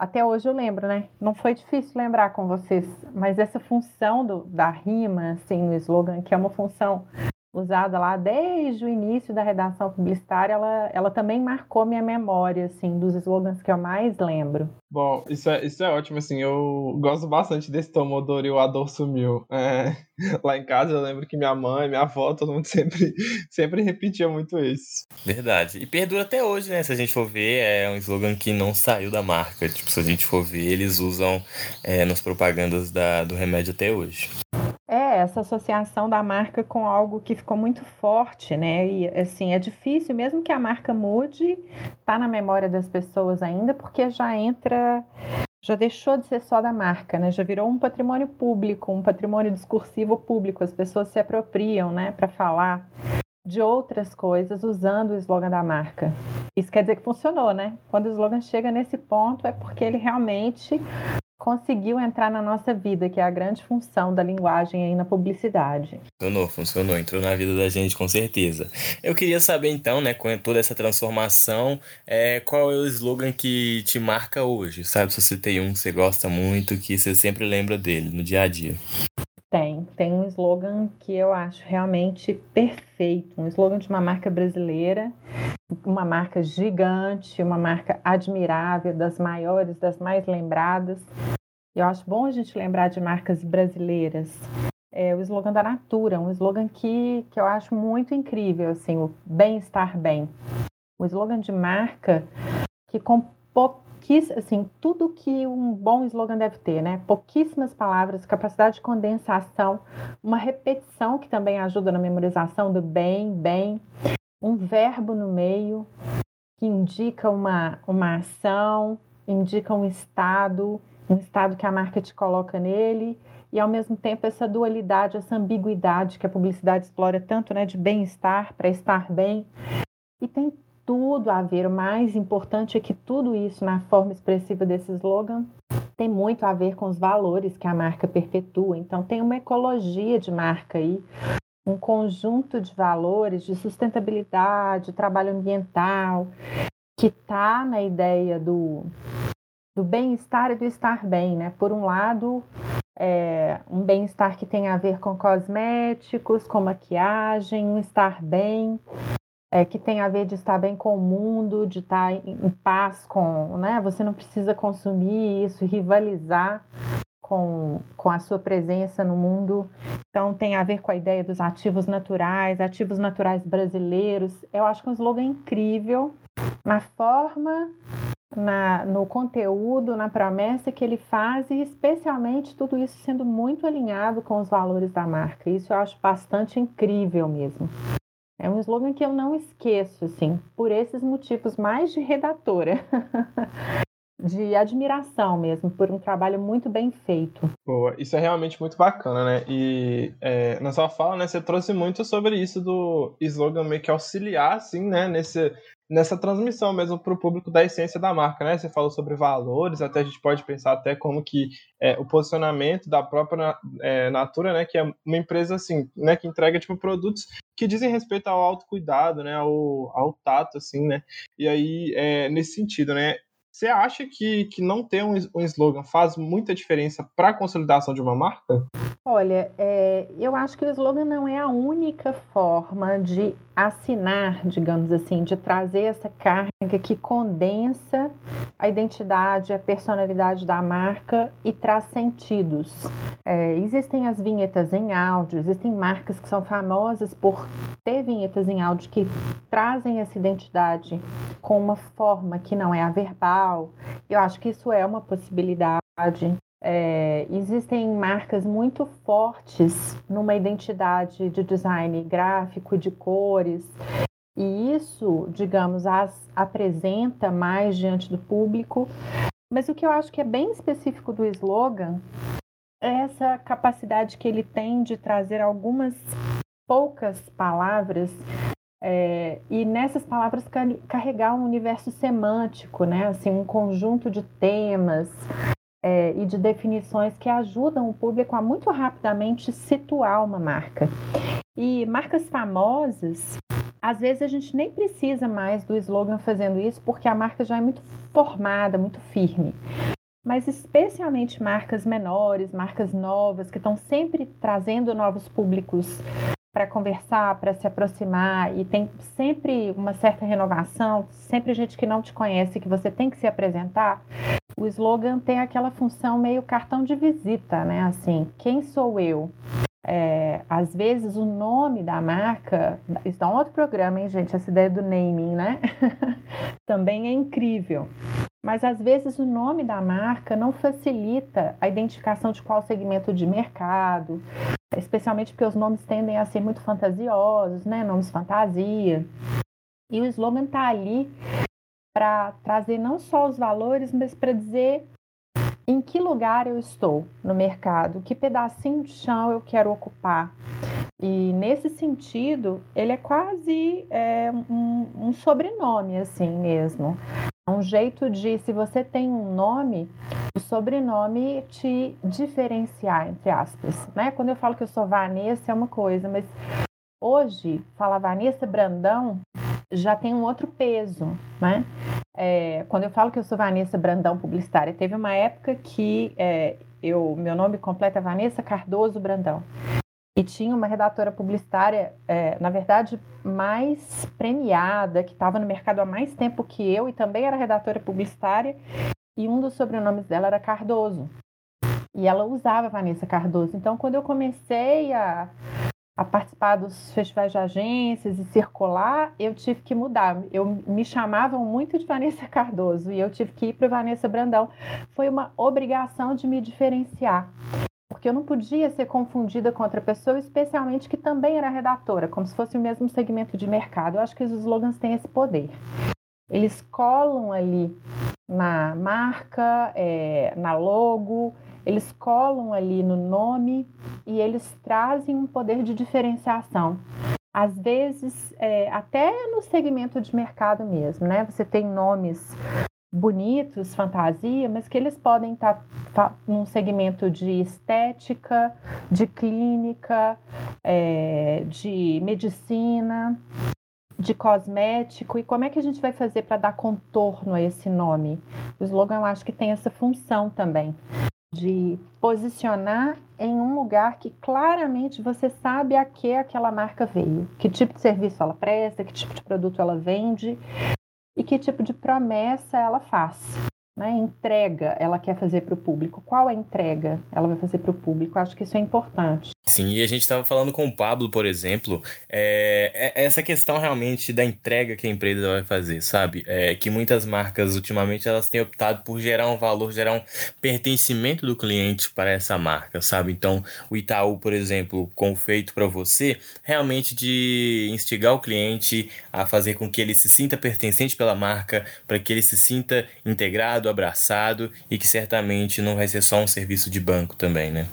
até hoje eu lembro, né? Não foi difícil lembrar com vocês, mas essa função do, da rima, assim, no slogan, que é uma função usada lá desde o início da redação publicitária, ela, ela também marcou minha memória, assim, dos slogans que eu mais lembro. Bom, isso é, isso é ótimo, assim, eu gosto bastante desse Tomodoro o A Dor Sumiu. É, lá em casa eu lembro que minha mãe, minha avó, todo mundo sempre, sempre repetia muito isso. Verdade. E perdura até hoje, né? Se a gente for ver, é um slogan que não saiu da marca. Tipo, se a gente for ver, eles usam é, nas propagandas da, do remédio até hoje. Essa associação da marca com algo que ficou muito forte, né? E assim, é difícil, mesmo que a marca mude, tá na memória das pessoas ainda, porque já entra, já deixou de ser só da marca, né? Já virou um patrimônio público, um patrimônio discursivo público. As pessoas se apropriam, né, para falar de outras coisas usando o slogan da marca. Isso quer dizer que funcionou, né? Quando o slogan chega nesse ponto é porque ele realmente conseguiu entrar na nossa vida, que é a grande função da linguagem aí na publicidade. Funcionou, funcionou, entrou na vida da gente com certeza. Eu queria saber então, né, com toda essa transformação, é, qual é o slogan que te marca hoje? Sabe, se você tem um que você gosta muito, que você sempre lembra dele no dia a dia. Tem, tem um slogan que eu acho realmente perfeito, um slogan de uma marca brasileira, uma marca gigante, uma marca admirável, das maiores, das mais lembradas. Eu acho bom a gente lembrar de marcas brasileiras. É o slogan da Natura, um slogan que, que eu acho muito incrível, assim, o bem-estar bem. O slogan de marca que com assim, tudo que um bom slogan deve ter, né? Pouquíssimas palavras, capacidade de condensação, uma repetição que também ajuda na memorização do bem, bem, um verbo no meio que indica uma, uma ação, indica um estado, um estado que a marca te coloca nele, e ao mesmo tempo essa dualidade, essa ambiguidade que a publicidade explora tanto, né, de bem-estar para estar bem. E tem tudo a ver. O mais importante é que tudo isso, na forma expressiva desse slogan, tem muito a ver com os valores que a marca perpetua. Então, tem uma ecologia de marca aí, um conjunto de valores de sustentabilidade, trabalho ambiental, que está na ideia do, do bem-estar e do estar bem, né? Por um lado, é, um bem-estar que tem a ver com cosméticos, com maquiagem, um estar bem é, que tem a ver de estar bem com o mundo, de estar em, em paz com, né? Você não precisa consumir isso, rivalizar com, com a sua presença no mundo. Então tem a ver com a ideia dos ativos naturais, ativos naturais brasileiros. Eu acho que é um slogan incrível na forma, na, no conteúdo, na promessa que ele faz e especialmente tudo isso sendo muito alinhado com os valores da marca. Isso eu acho bastante incrível mesmo. É um slogan que eu não esqueço, assim, por esses motivos mais de redatora. de admiração mesmo, por um trabalho muito bem feito. Boa, isso é realmente muito bacana, né? E é, na sua fala, né, você trouxe muito sobre isso do slogan meio que auxiliar, assim, né, nesse, nessa transmissão mesmo para o público da essência da marca, né? Você falou sobre valores, até a gente pode pensar até como que é, o posicionamento da própria é, Natura, né? Que é uma empresa assim, né? Que entrega tipo produtos que dizem respeito ao autocuidado, né? Ao, ao tato, assim, né? E aí é, nesse sentido, né? Você acha que, que não ter um, um slogan faz muita diferença para a consolidação de uma marca? Olha, é, eu acho que o slogan não é a única forma de assinar, digamos assim, de trazer essa carga que condensa a identidade, a personalidade da marca e traz sentidos. É, existem as vinhetas em áudio, existem marcas que são famosas por ter vinhetas em áudio que trazem essa identidade com uma forma que não é a verbal. Eu acho que isso é uma possibilidade. É, existem marcas muito fortes numa identidade de design gráfico, de cores, e isso, digamos, as apresenta mais diante do público. Mas o que eu acho que é bem específico do slogan essa capacidade que ele tem de trazer algumas poucas palavras é, e nessas palavras carregar um universo semântico, né? Assim, um conjunto de temas é, e de definições que ajudam o público a muito rapidamente situar uma marca. E marcas famosas, às vezes a gente nem precisa mais do slogan fazendo isso, porque a marca já é muito formada, muito firme mas especialmente marcas menores, marcas novas, que estão sempre trazendo novos públicos para conversar, para se aproximar e tem sempre uma certa renovação, sempre gente que não te conhece que você tem que se apresentar. O slogan tem aquela função meio cartão de visita, né? Assim, quem sou eu? É, às vezes o nome da marca, isso dá um outro programa, hein, gente? Essa ideia do naming, né? Também é incrível. Mas às vezes o nome da marca não facilita a identificação de qual segmento de mercado, especialmente porque os nomes tendem a ser muito fantasiosos, né? Nomes fantasia. E o slogan está ali para trazer não só os valores, mas para dizer em que lugar eu estou no mercado, que pedacinho de chão eu quero ocupar. E nesse sentido, ele é quase é, um, um sobrenome, assim mesmo. É um jeito de, se você tem um nome, o sobrenome te diferenciar, entre aspas. Né? Quando eu falo que eu sou Vanessa, é uma coisa, mas hoje, falar Vanessa Brandão já tem um outro peso, né? É, quando eu falo que eu sou Vanessa Brandão publicitária, teve uma época que é, eu, meu nome completo é Vanessa Cardoso Brandão. E tinha uma redatora publicitária, é, na verdade, mais premiada, que estava no mercado há mais tempo que eu e também era redatora publicitária. E um dos sobrenomes dela era Cardoso. E ela usava Vanessa Cardoso. Então, quando eu comecei a, a participar dos festivais de agências e circular, eu tive que mudar. Eu me chamavam muito de Vanessa Cardoso e eu tive que ir para Vanessa Brandão. Foi uma obrigação de me diferenciar porque eu não podia ser confundida com outra pessoa, especialmente que também era redatora, como se fosse o mesmo segmento de mercado. Eu acho que os slogans têm esse poder. Eles colam ali na marca, é, na logo, eles colam ali no nome e eles trazem um poder de diferenciação. Às vezes, é, até no segmento de mercado mesmo, né? Você tem nomes bonitos, fantasia, mas que eles podem estar tá num segmento de estética, de clínica, é, de medicina, de cosmético. E como é que a gente vai fazer para dar contorno a esse nome? O slogan eu acho que tem essa função também de posicionar em um lugar que claramente você sabe a que aquela marca veio, que tipo de serviço ela presta, que tipo de produto ela vende, e que tipo de promessa ela faz. Né? Entrega ela quer fazer para o público. Qual é a entrega ela vai fazer para o público? Acho que isso é importante. Sim, e a gente estava falando com o Pablo, por exemplo, é, é, essa questão realmente da entrega que a empresa vai fazer, sabe? É, que muitas marcas, ultimamente, elas têm optado por gerar um valor, gerar um pertencimento do cliente para essa marca, sabe? Então, o Itaú, por exemplo, com feito para você, realmente de instigar o cliente a fazer com que ele se sinta pertencente pela marca, para que ele se sinta integrado, abraçado e que certamente não vai ser só um serviço de banco também, né?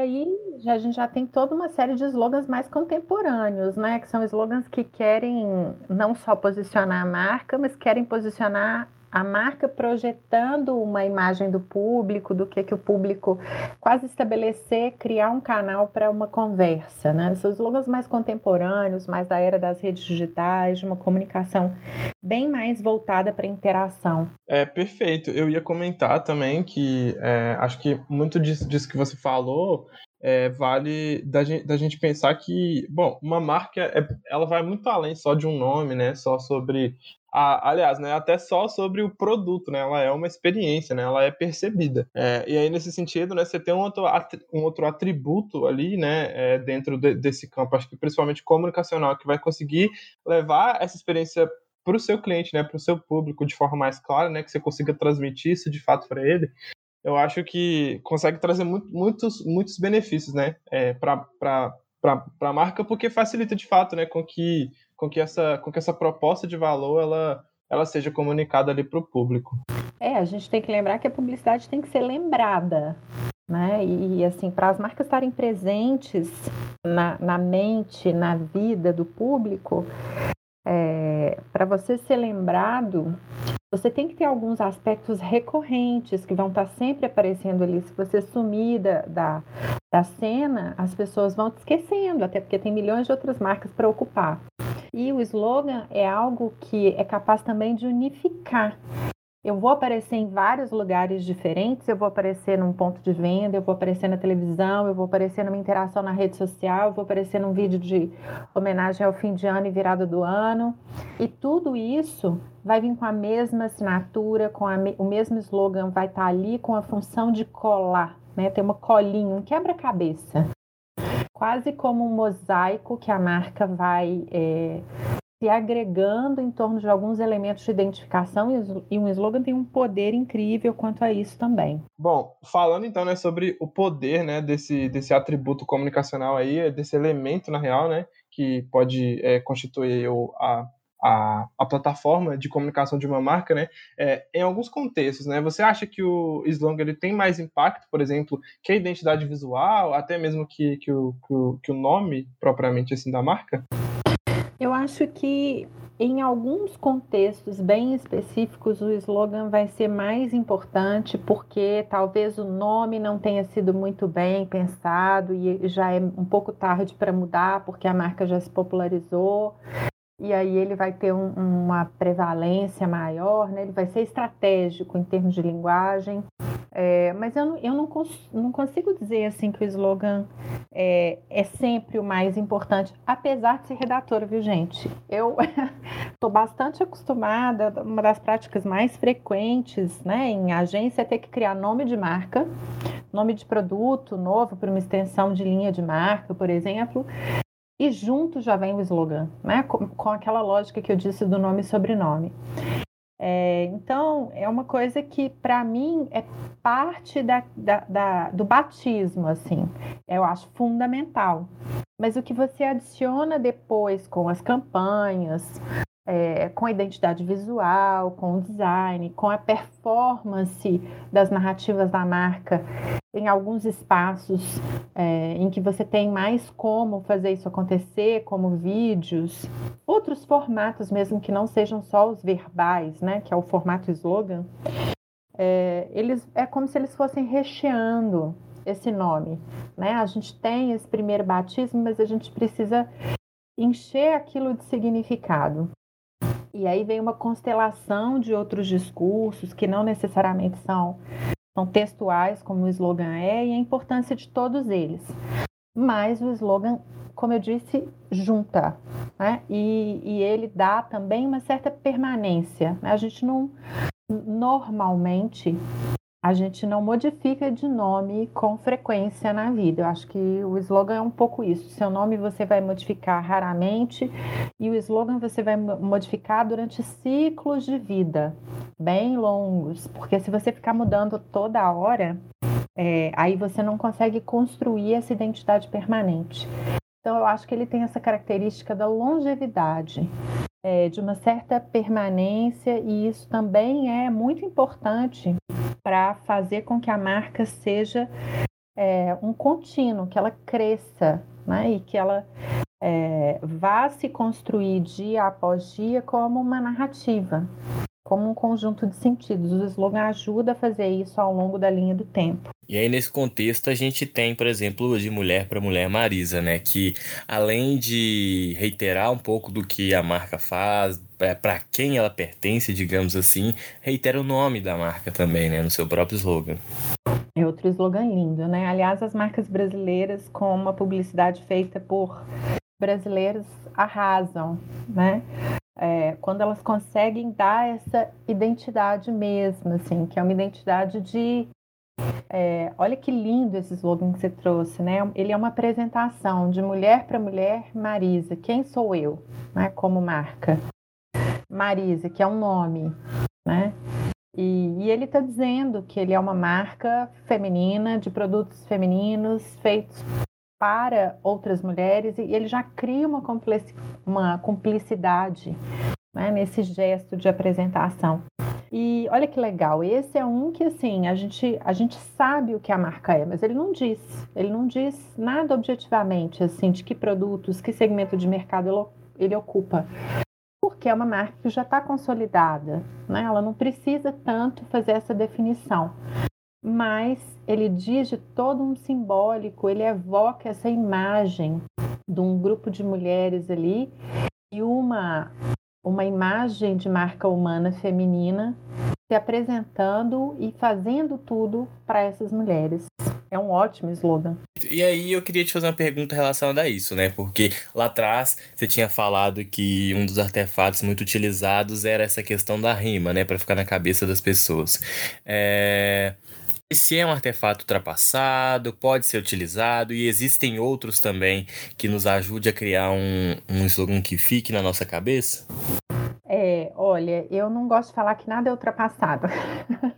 Aí a gente já tem toda uma série de slogans mais contemporâneos, né? Que são slogans que querem não só posicionar a marca, mas querem posicionar a marca projetando uma imagem do público, do que, que o público quase estabelecer, criar um canal para uma conversa, né? São slogans mais contemporâneos, mais da era das redes digitais, de uma comunicação bem mais voltada para interação. É perfeito. Eu ia comentar também que é, acho que muito disso, disso que você falou é, vale da gente, da gente, pensar que, bom, uma marca é, ela vai muito além só de um nome, né? Só sobre a, aliás, né, até só sobre o produto, né, ela é uma experiência, né, ela é percebida. É, e aí, nesse sentido, né, você tem um outro, um outro atributo ali, né, é, dentro de, desse campo, acho que principalmente comunicacional, que vai conseguir levar essa experiência para o seu cliente, né, para o seu público de forma mais clara, né, que você consiga transmitir isso de fato para ele. Eu acho que consegue trazer muito, muitos, muitos benefícios, né, é, para a marca, porque facilita de fato, né, com que com que essa, com que essa proposta de valor ela, ela seja comunicada ali para o público. É, a gente tem que lembrar que a publicidade tem que ser lembrada. Né? E, assim, para as marcas estarem presentes na, na mente, na vida do público, é, para você ser lembrado, você tem que ter alguns aspectos recorrentes que vão estar tá sempre aparecendo ali. Se você sumir da, da, da cena, as pessoas vão te esquecendo, até porque tem milhões de outras marcas para ocupar. E o slogan é algo que é capaz também de unificar. Eu vou aparecer em vários lugares diferentes, eu vou aparecer num ponto de venda, eu vou aparecer na televisão, eu vou aparecer numa interação na rede social, eu vou aparecer num vídeo de homenagem ao fim de ano e virada do ano. E tudo isso vai vir com a mesma assinatura, com a, o mesmo slogan, vai estar ali com a função de colar, né? Tem uma colinha, um quebra-cabeça. Quase como um mosaico que a marca vai é, se agregando em torno de alguns elementos de identificação e um slogan tem um poder incrível quanto a isso também. Bom, falando então né, sobre o poder né, desse, desse atributo comunicacional aí, desse elemento na real, né, que pode é, constituir o, a, a, a, plataforma de comunicação de uma marca, né, é, em alguns contextos, né, você acha que o slogan ele tem mais impacto, por exemplo, que a identidade visual, até mesmo que, que, o, que, o, que o nome propriamente assim da marca? Eu acho que em alguns contextos bem específicos o slogan vai ser mais importante porque talvez o nome não tenha sido muito bem pensado e já é um pouco tarde para mudar porque a marca já se popularizou e aí ele vai ter um, uma prevalência maior, né? ele vai ser estratégico em termos de linguagem. É, mas eu, não, eu não, cons não, consigo dizer assim que o slogan é, é, sempre o mais importante, apesar de ser redatora, viu, gente? Eu estou bastante acostumada, uma das práticas mais frequentes né, em agência é ter que criar nome de marca, nome de produto novo para uma extensão de linha de marca, por exemplo, e junto já vem o slogan, né? Com, com aquela lógica que eu disse do nome e sobrenome. É, então, é uma coisa que, para mim, é parte da, da, da, do batismo, assim. Eu acho fundamental. Mas o que você adiciona depois com as campanhas, é, com a identidade visual, com o design, com a performance das narrativas da marca em alguns espaços é, em que você tem mais como fazer isso acontecer, como vídeos, outros formatos mesmo que não sejam só os verbais, né, que é o formato slogan, é, eles é como se eles fossem recheando esse nome, né? A gente tem esse primeiro batismo, mas a gente precisa encher aquilo de significado. E aí vem uma constelação de outros discursos que não necessariamente são, são textuais, como o slogan é, e a importância de todos eles. Mas o slogan, como eu disse, junta, né? E, e ele dá também uma certa permanência. Né? A gente não, normalmente, a gente não modifica de nome com frequência na vida. Eu acho que o slogan é um pouco isso. Seu nome você vai modificar raramente e o slogan você vai modificar durante ciclos de vida bem longos, porque se você ficar mudando toda hora, é, aí você não consegue construir essa identidade permanente. Então eu acho que ele tem essa característica da longevidade. É, de uma certa permanência, e isso também é muito importante para fazer com que a marca seja é, um contínuo, que ela cresça né? e que ela é, vá se construir dia após dia como uma narrativa, como um conjunto de sentidos. O slogan ajuda a fazer isso ao longo da linha do tempo. E aí, nesse contexto, a gente tem, por exemplo, de mulher para mulher Marisa, né? Que além de reiterar um pouco do que a marca faz, para quem ela pertence, digamos assim, reitera o nome da marca também, né? No seu próprio slogan. É outro slogan lindo, né? Aliás, as marcas brasileiras com uma publicidade feita por brasileiros arrasam, né? É, quando elas conseguem dar essa identidade mesmo, assim, que é uma identidade de é, olha que lindo esse slogan que você trouxe, né? Ele é uma apresentação de mulher para mulher, Marisa. Quem sou eu, né? Como marca. Marisa, que é um nome, né? E, e ele está dizendo que ele é uma marca feminina de produtos femininos feitos para outras mulheres e ele já cria uma, uma cumplicidade né, nesse gesto de apresentação. E olha que legal, esse é um que assim, a gente, a gente sabe o que a marca é, mas ele não diz. Ele não diz nada objetivamente assim de que produtos, que segmento de mercado ele, ele ocupa. Porque é uma marca que já está consolidada, né? Ela não precisa tanto fazer essa definição. Mas ele diz de todo um simbólico, ele evoca essa imagem de um grupo de mulheres ali e uma uma imagem de marca humana feminina se apresentando e fazendo tudo para essas mulheres. É um ótimo slogan. E aí eu queria te fazer uma pergunta relacionada a isso, né? Porque lá atrás você tinha falado que um dos artefatos muito utilizados era essa questão da rima, né? Para ficar na cabeça das pessoas. É... Esse é um artefato ultrapassado, pode ser utilizado e existem outros também que nos ajude a criar um, um slogan que fique na nossa cabeça? É, olha, eu não gosto de falar que nada é ultrapassado.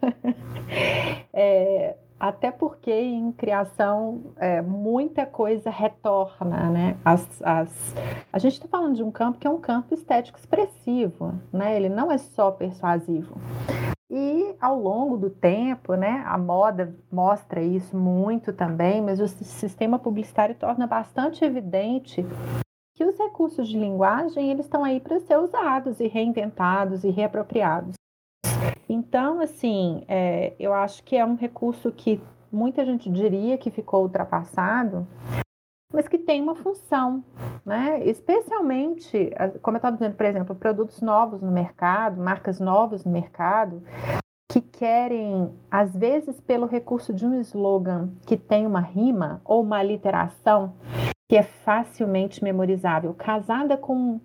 é, até porque em criação é, muita coisa retorna, né? As, as... A gente está falando de um campo que é um campo estético expressivo, né? Ele não é só persuasivo. E ao longo do tempo, né, a moda mostra isso muito também, mas o sistema publicitário torna bastante evidente que os recursos de linguagem eles estão aí para ser usados e reinventados e reapropriados. Então, assim, é, eu acho que é um recurso que muita gente diria que ficou ultrapassado, mas que tem uma função, né? Especialmente, como eu estava dizendo, por exemplo, produtos novos no mercado, marcas novas no mercado, que querem, às vezes, pelo recurso de um slogan que tem uma rima ou uma literação que é facilmente memorizável, casada com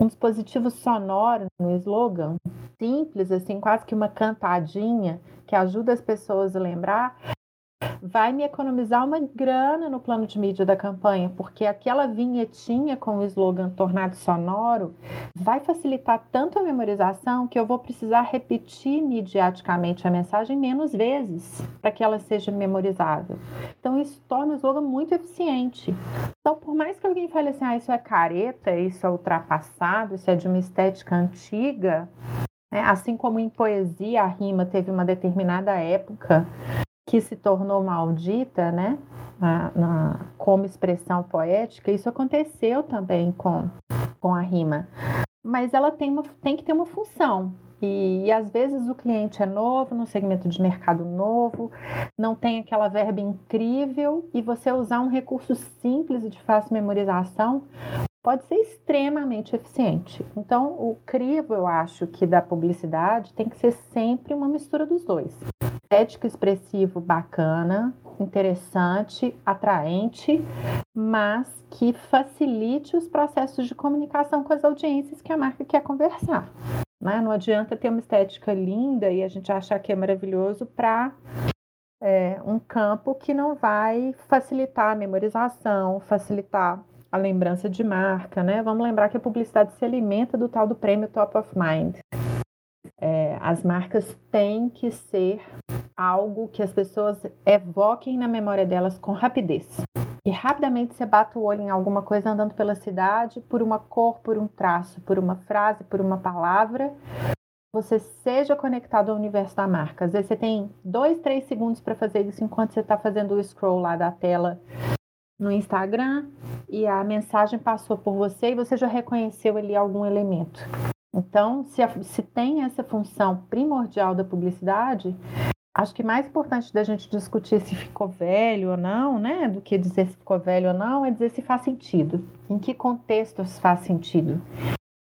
um dispositivo sonoro no slogan, simples, assim, quase que uma cantadinha que ajuda as pessoas a lembrar, vai me economizar uma grana no plano de mídia da campanha, porque aquela vinhetinha com o slogan tornado sonoro vai facilitar tanto a memorização que eu vou precisar repetir mediaticamente a mensagem menos vezes para que ela seja memorizável. Então isso torna o slogan muito eficiente. Então, por mais que alguém fale assim, ah, isso é careta, isso é ultrapassado, isso é de uma estética antiga, né? assim como em poesia a rima teve uma determinada época que se tornou maldita, né? Na, na, como expressão poética, isso aconteceu também com, com a rima. Mas ela tem, uma, tem que ter uma função. E, e, às vezes o cliente é novo, no segmento de mercado novo, não tem aquela verba incrível, e você usar um recurso simples e de fácil memorização pode ser extremamente eficiente. Então, o crivo, eu acho que da publicidade tem que ser sempre uma mistura dos dois. Ético expressivo bacana, interessante, atraente, mas que facilite os processos de comunicação com as audiências que a marca quer conversar. Né? Não adianta ter uma estética linda e a gente achar que é maravilhoso para é, um campo que não vai facilitar a memorização, facilitar a lembrança de marca, né? Vamos lembrar que a publicidade se alimenta do tal do prêmio Top of Mind. É, as marcas têm que ser algo que as pessoas evoquem na memória delas com rapidez. E rapidamente você bate o olho em alguma coisa andando pela cidade, por uma cor, por um traço, por uma frase, por uma palavra, você seja conectado ao universo da marca. Às vezes você tem dois, três segundos para fazer isso enquanto você está fazendo o scroll lá da tela no Instagram e a mensagem passou por você e você já reconheceu ali algum elemento. Então, se, a, se tem essa função primordial da publicidade, acho que mais importante da gente discutir se ficou velho ou não, né, do que dizer se ficou velho ou não, é dizer se faz sentido. Em que contexto faz sentido?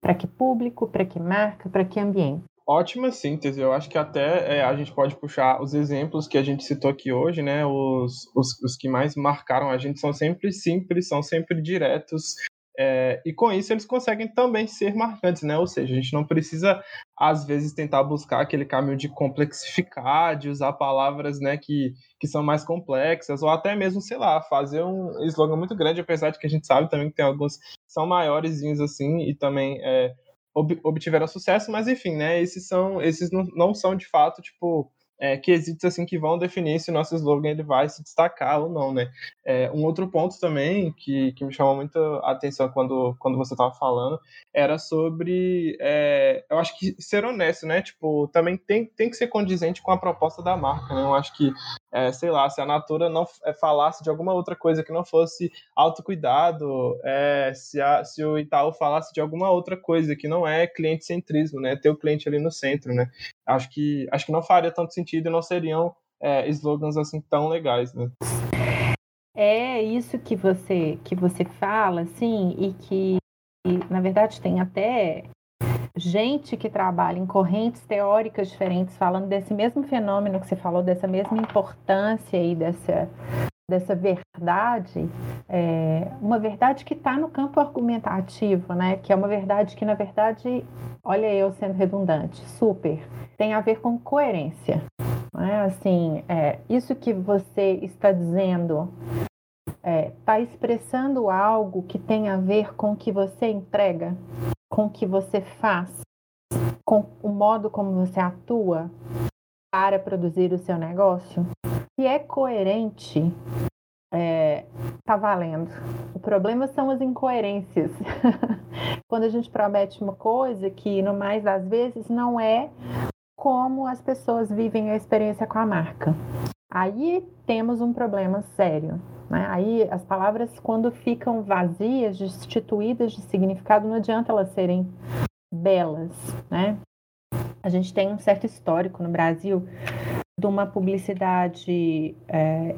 Para que público, para que marca, para que ambiente? Ótima síntese. Eu acho que até é, a gente pode puxar os exemplos que a gente citou aqui hoje, né? Os, os, os que mais marcaram a gente são sempre simples, são sempre diretos. É, e com isso eles conseguem também ser marcantes, né? Ou seja, a gente não precisa, às vezes, tentar buscar aquele caminho de complexificar, de usar palavras né, que, que são mais complexas, ou até mesmo, sei lá, fazer um slogan muito grande, apesar de que a gente sabe também que tem alguns que são maiores assim, e também é, ob obtiveram sucesso, mas enfim, né? Esses são, esses não, não são de fato, tipo, é, quesitos assim que vão definir se o nosso slogan ele vai se destacar ou não, né? É, um outro ponto também que, que me chamou muito a atenção quando, quando você estava falando era sobre, é, eu acho que ser honesto, né? Tipo, também tem, tem que ser condizente com a proposta da marca, né? Eu acho que, é, sei lá, se a Natura não é, falasse de alguma outra coisa que não fosse autocuidado, é, se, a, se o Itaú falasse de alguma outra coisa que não é cliente-centrismo, né? Ter o cliente ali no centro, né? Acho que, acho que não faria tanto sentido e não seriam é, slogans assim tão legais, né? É isso que você que você fala, assim, e que na verdade tem até gente que trabalha em correntes teóricas diferentes falando desse mesmo fenômeno que você falou, dessa mesma importância e dessa dessa verdade, é, uma verdade que está no campo argumentativo, né? Que é uma verdade que, na verdade, olha eu sendo redundante, super, tem a ver com coerência. Né? Assim, é, isso que você está dizendo está é, tá expressando algo que tem a ver com o que você entrega, com o que você faz, com o modo como você atua para produzir o seu negócio se é coerente, é, tá valendo. O problema são as incoerências. Quando a gente promete uma coisa que, no mais das vezes, não é como as pessoas vivem a experiência com a marca. Aí temos um problema sério. Né? Aí as palavras, quando ficam vazias, destituídas de significado, não adianta elas serem belas. Né? A gente tem um certo histórico no Brasil de uma publicidade é,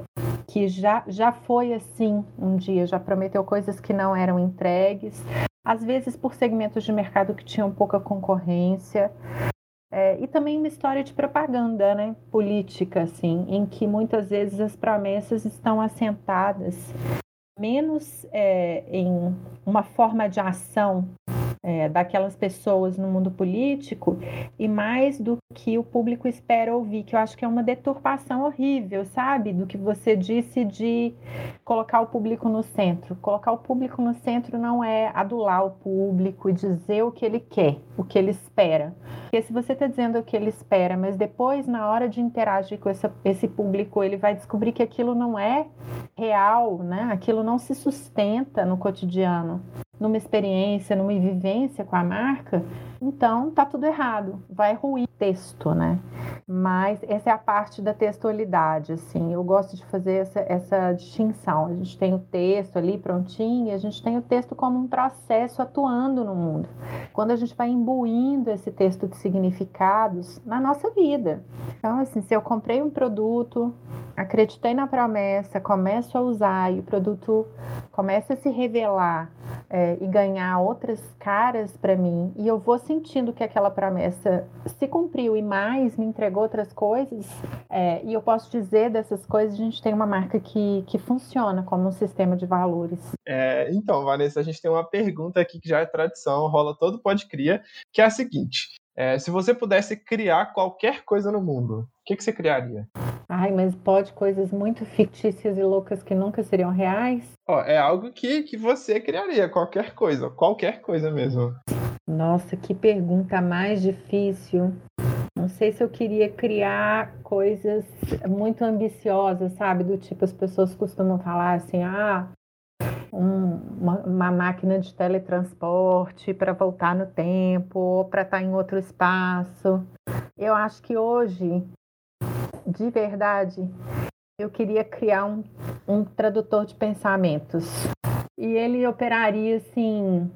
que já, já foi assim um dia, já prometeu coisas que não eram entregues, às vezes por segmentos de mercado que tinham pouca concorrência. É, e também uma história de propaganda né, política, assim, em que muitas vezes as promessas estão assentadas menos é, em uma forma de ação é, daquelas pessoas no mundo político e mais do que o público espera ouvir, que eu acho que é uma deturpação horrível, sabe? Do que você disse de colocar o público no centro. Colocar o público no centro não é adular o público e dizer o que ele quer, o que ele espera. Porque se você está dizendo o que ele espera, mas depois, na hora de interagir com essa, esse público, ele vai descobrir que aquilo não é real, né? Aquilo não se sustenta no cotidiano numa experiência, numa vivência com a marca, então tá tudo errado, vai ruir o texto, né? Mas essa é a parte da textualidade, assim, eu gosto de fazer essa, essa distinção. A gente tem o texto ali prontinho e a gente tem o texto como um processo atuando no mundo. Quando a gente vai imbuindo esse texto de significados na nossa vida. Então, assim, se eu comprei um produto, acreditei na promessa, começo a usar e o produto começa a se revelar é, e ganhar outras caras para mim, e eu vou sentindo que aquela promessa se cumpriu e mais me entregou outras coisas, é, e eu posso dizer dessas coisas, a gente tem uma marca que, que funciona como um sistema de valores. É, então, Vanessa, a gente tem uma pergunta aqui que já é tradição, rola todo pode cria, que é a seguinte: é, se você pudesse criar qualquer coisa no mundo, o que, que você criaria? Ai, mas pode coisas muito fictícias e loucas que nunca seriam reais? Ó, é algo que, que você criaria, qualquer coisa, qualquer coisa mesmo. Nossa, que pergunta mais difícil. Não sei se eu queria criar coisas muito ambiciosas, sabe? Do tipo, as pessoas costumam falar assim, ah, um, uma, uma, máquina de teletransporte para voltar no tempo, ou para estar tá em outro espaço. Eu acho que hoje, de verdade, eu queria criar um, um tradutor de pensamentos. E ele operaria assim,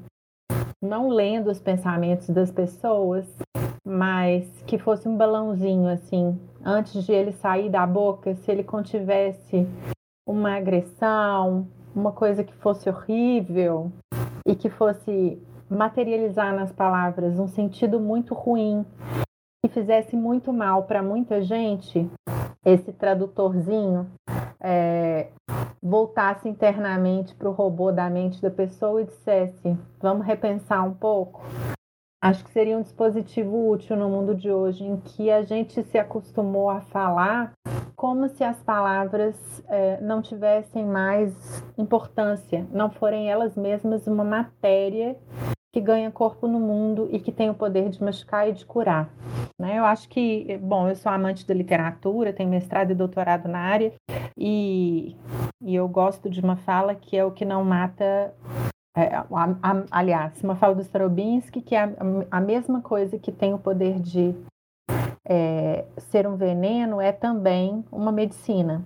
não lendo os pensamentos das pessoas, mas que fosse um balãozinho assim, antes de ele sair da boca, se ele contivesse uma agressão, uma coisa que fosse horrível e que fosse materializar nas palavras um sentido muito ruim que fizesse muito mal para muita gente, esse tradutorzinho é, voltasse internamente para o robô da mente da pessoa e dissesse: vamos repensar um pouco. Acho que seria um dispositivo útil no mundo de hoje, em que a gente se acostumou a falar como se as palavras é, não tivessem mais importância, não forem elas mesmas uma matéria que ganha corpo no mundo e que tem o poder de machucar e de curar. Né? Eu acho que, bom, eu sou amante da literatura, tenho mestrado e doutorado na área, e, e eu gosto de uma fala que é o que não mata. É, a, a, aliás, uma fala do Straubinski que é a, a mesma coisa que tem o poder de é, ser um veneno é também uma medicina.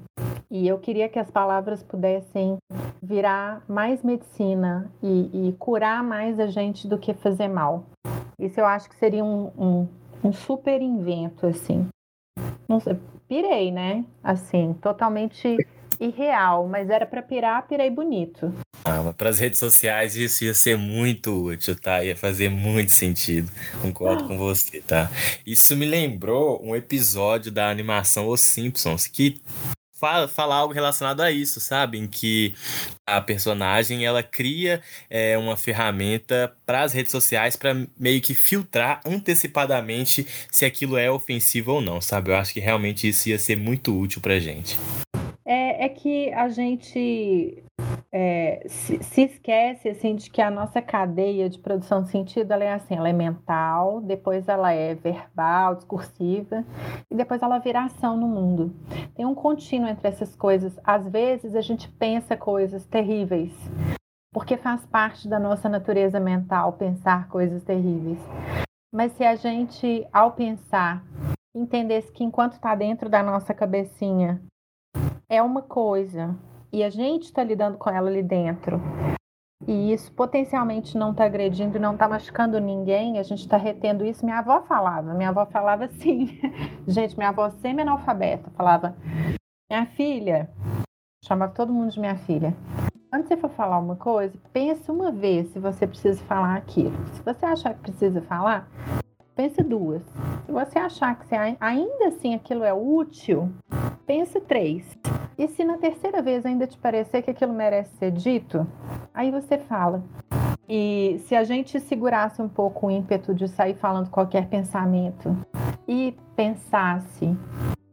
E eu queria que as palavras pudessem virar mais medicina e, e curar mais a gente do que fazer mal. Isso eu acho que seria um, um, um super invento, assim. Sei, pirei, né? Assim, totalmente irreal, mas era para pirar, pirei bonito. Ah, para as redes sociais isso ia ser muito útil, tá? Ia fazer muito sentido. Concordo com você, tá? Isso me lembrou um episódio da animação Os Simpsons que fala, fala algo relacionado a isso, sabe? Em que a personagem ela cria é, uma ferramenta para as redes sociais para meio que filtrar antecipadamente se aquilo é ofensivo ou não, sabe? Eu acho que realmente isso ia ser muito útil para gente. É, é que a gente é, se, se, esquece assim de que a nossa cadeia de produção de sentido ela é assim, ela é mental, depois ela é verbal, discursiva e depois ela vira ação no mundo. Tem um contínuo entre essas coisas. Às vezes a gente pensa coisas terríveis porque faz parte da nossa natureza mental pensar coisas terríveis. Mas se a gente, ao pensar, entendesse que enquanto está dentro da nossa cabecinha é uma coisa, e a gente está lidando com ela ali dentro, e isso potencialmente não está agredindo, não está machucando ninguém, a gente está retendo isso. Minha avó falava, minha avó falava assim, gente, minha avó semi-analfabeta, falava, minha filha, chamava todo mundo de minha filha. Quando você for falar uma coisa, pense uma vez se você precisa falar aquilo. Se você achar que precisa falar, pense duas. Se você achar que você, ainda assim aquilo é útil, pense três. E se na terceira vez ainda te parecer que aquilo merece ser dito, aí você fala. E se a gente segurasse um pouco o ímpeto de sair falando qualquer pensamento e pensasse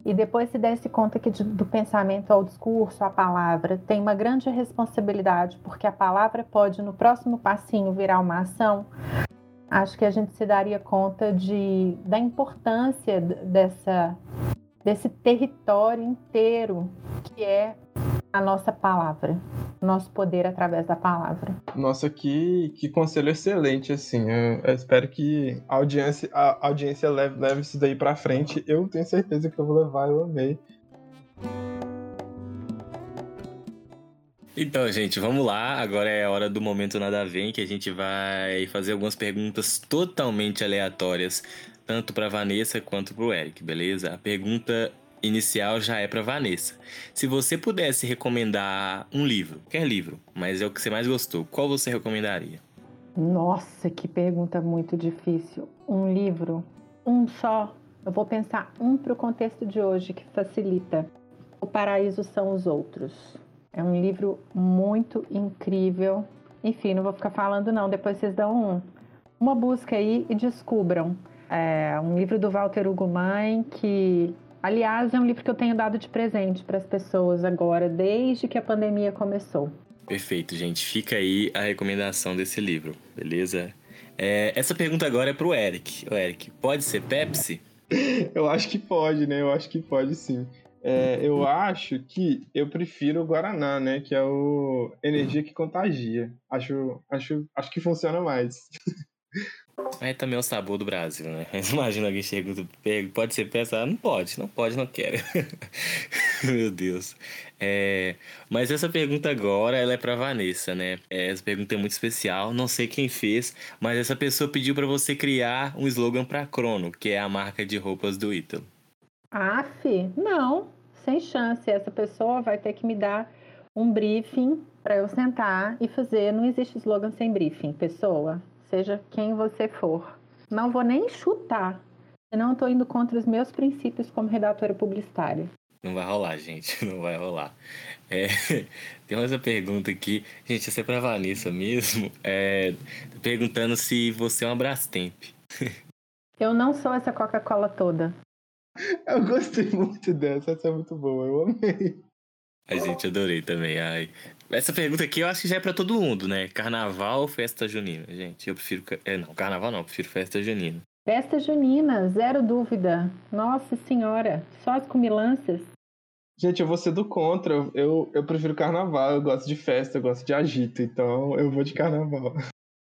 e depois se desse conta que do pensamento ao discurso, à palavra, tem uma grande responsabilidade, porque a palavra pode, no próximo passinho, virar uma ação, acho que a gente se daria conta de, da importância dessa, desse território inteiro que é a nossa palavra, nosso poder através da palavra. Nossa, que, que conselho excelente, assim. Eu, eu espero que a audiência, a audiência leve, leve isso daí para frente. Eu tenho certeza que eu vou levar, eu amei. Então, gente, vamos lá. Agora é a hora do momento nada a ver, em que a gente vai fazer algumas perguntas totalmente aleatórias, tanto para Vanessa quanto para o Eric, beleza? A pergunta inicial já é para Vanessa. Se você pudesse recomendar um livro, qualquer livro, mas é o que você mais gostou, qual você recomendaria? Nossa, que pergunta muito difícil. Um livro, um só. Eu vou pensar um para o contexto de hoje que facilita. O Paraíso são os outros. É um livro muito incrível. Enfim, não vou ficar falando não, depois vocês dão um, uma busca aí e descubram. É um livro do Walter Hugo Mãe que, aliás, é um livro que eu tenho dado de presente para as pessoas agora, desde que a pandemia começou. Perfeito, gente. Fica aí a recomendação desse livro, beleza? É, essa pergunta agora é pro Eric. O Eric, pode ser Pepsi? eu acho que pode, né? Eu acho que pode sim. É, eu acho que eu prefiro o Guaraná, né? Que é o energia que contagia. Acho, acho, acho que funciona mais. Aí também é o sabor do Brasil, né? Imagina alguém chega pego, pode ser pesado? Não pode, não pode, não quero. Meu Deus. É, mas essa pergunta agora, ela é pra Vanessa, né? É, essa pergunta é muito especial, não sei quem fez, mas essa pessoa pediu para você criar um slogan pra Crono, que é a marca de roupas do Ítalo. Aff, não, sem chance. Essa pessoa vai ter que me dar um briefing para eu sentar e fazer. Não existe slogan sem briefing, pessoa, seja quem você for. Não vou nem chutar, senão estou indo contra os meus princípios como redatora publicitária. Não vai rolar, gente, não vai rolar. É, tem uma pergunta aqui, gente, essa é pra Vanessa mesmo, é, perguntando se você é uma Brastemp. Eu não sou essa Coca-Cola toda. Eu gostei muito dessa, essa é muito boa, eu amei. A gente adorei também. Ai. Essa pergunta aqui eu acho que já é pra todo mundo, né? Carnaval ou festa junina? Gente, eu prefiro. É, não, carnaval não, eu prefiro festa junina. Festa junina, zero dúvida. Nossa senhora, só as comilanças. Gente, eu vou ser do contra. Eu, eu prefiro carnaval, eu gosto de festa, eu gosto de agito, então eu vou de carnaval.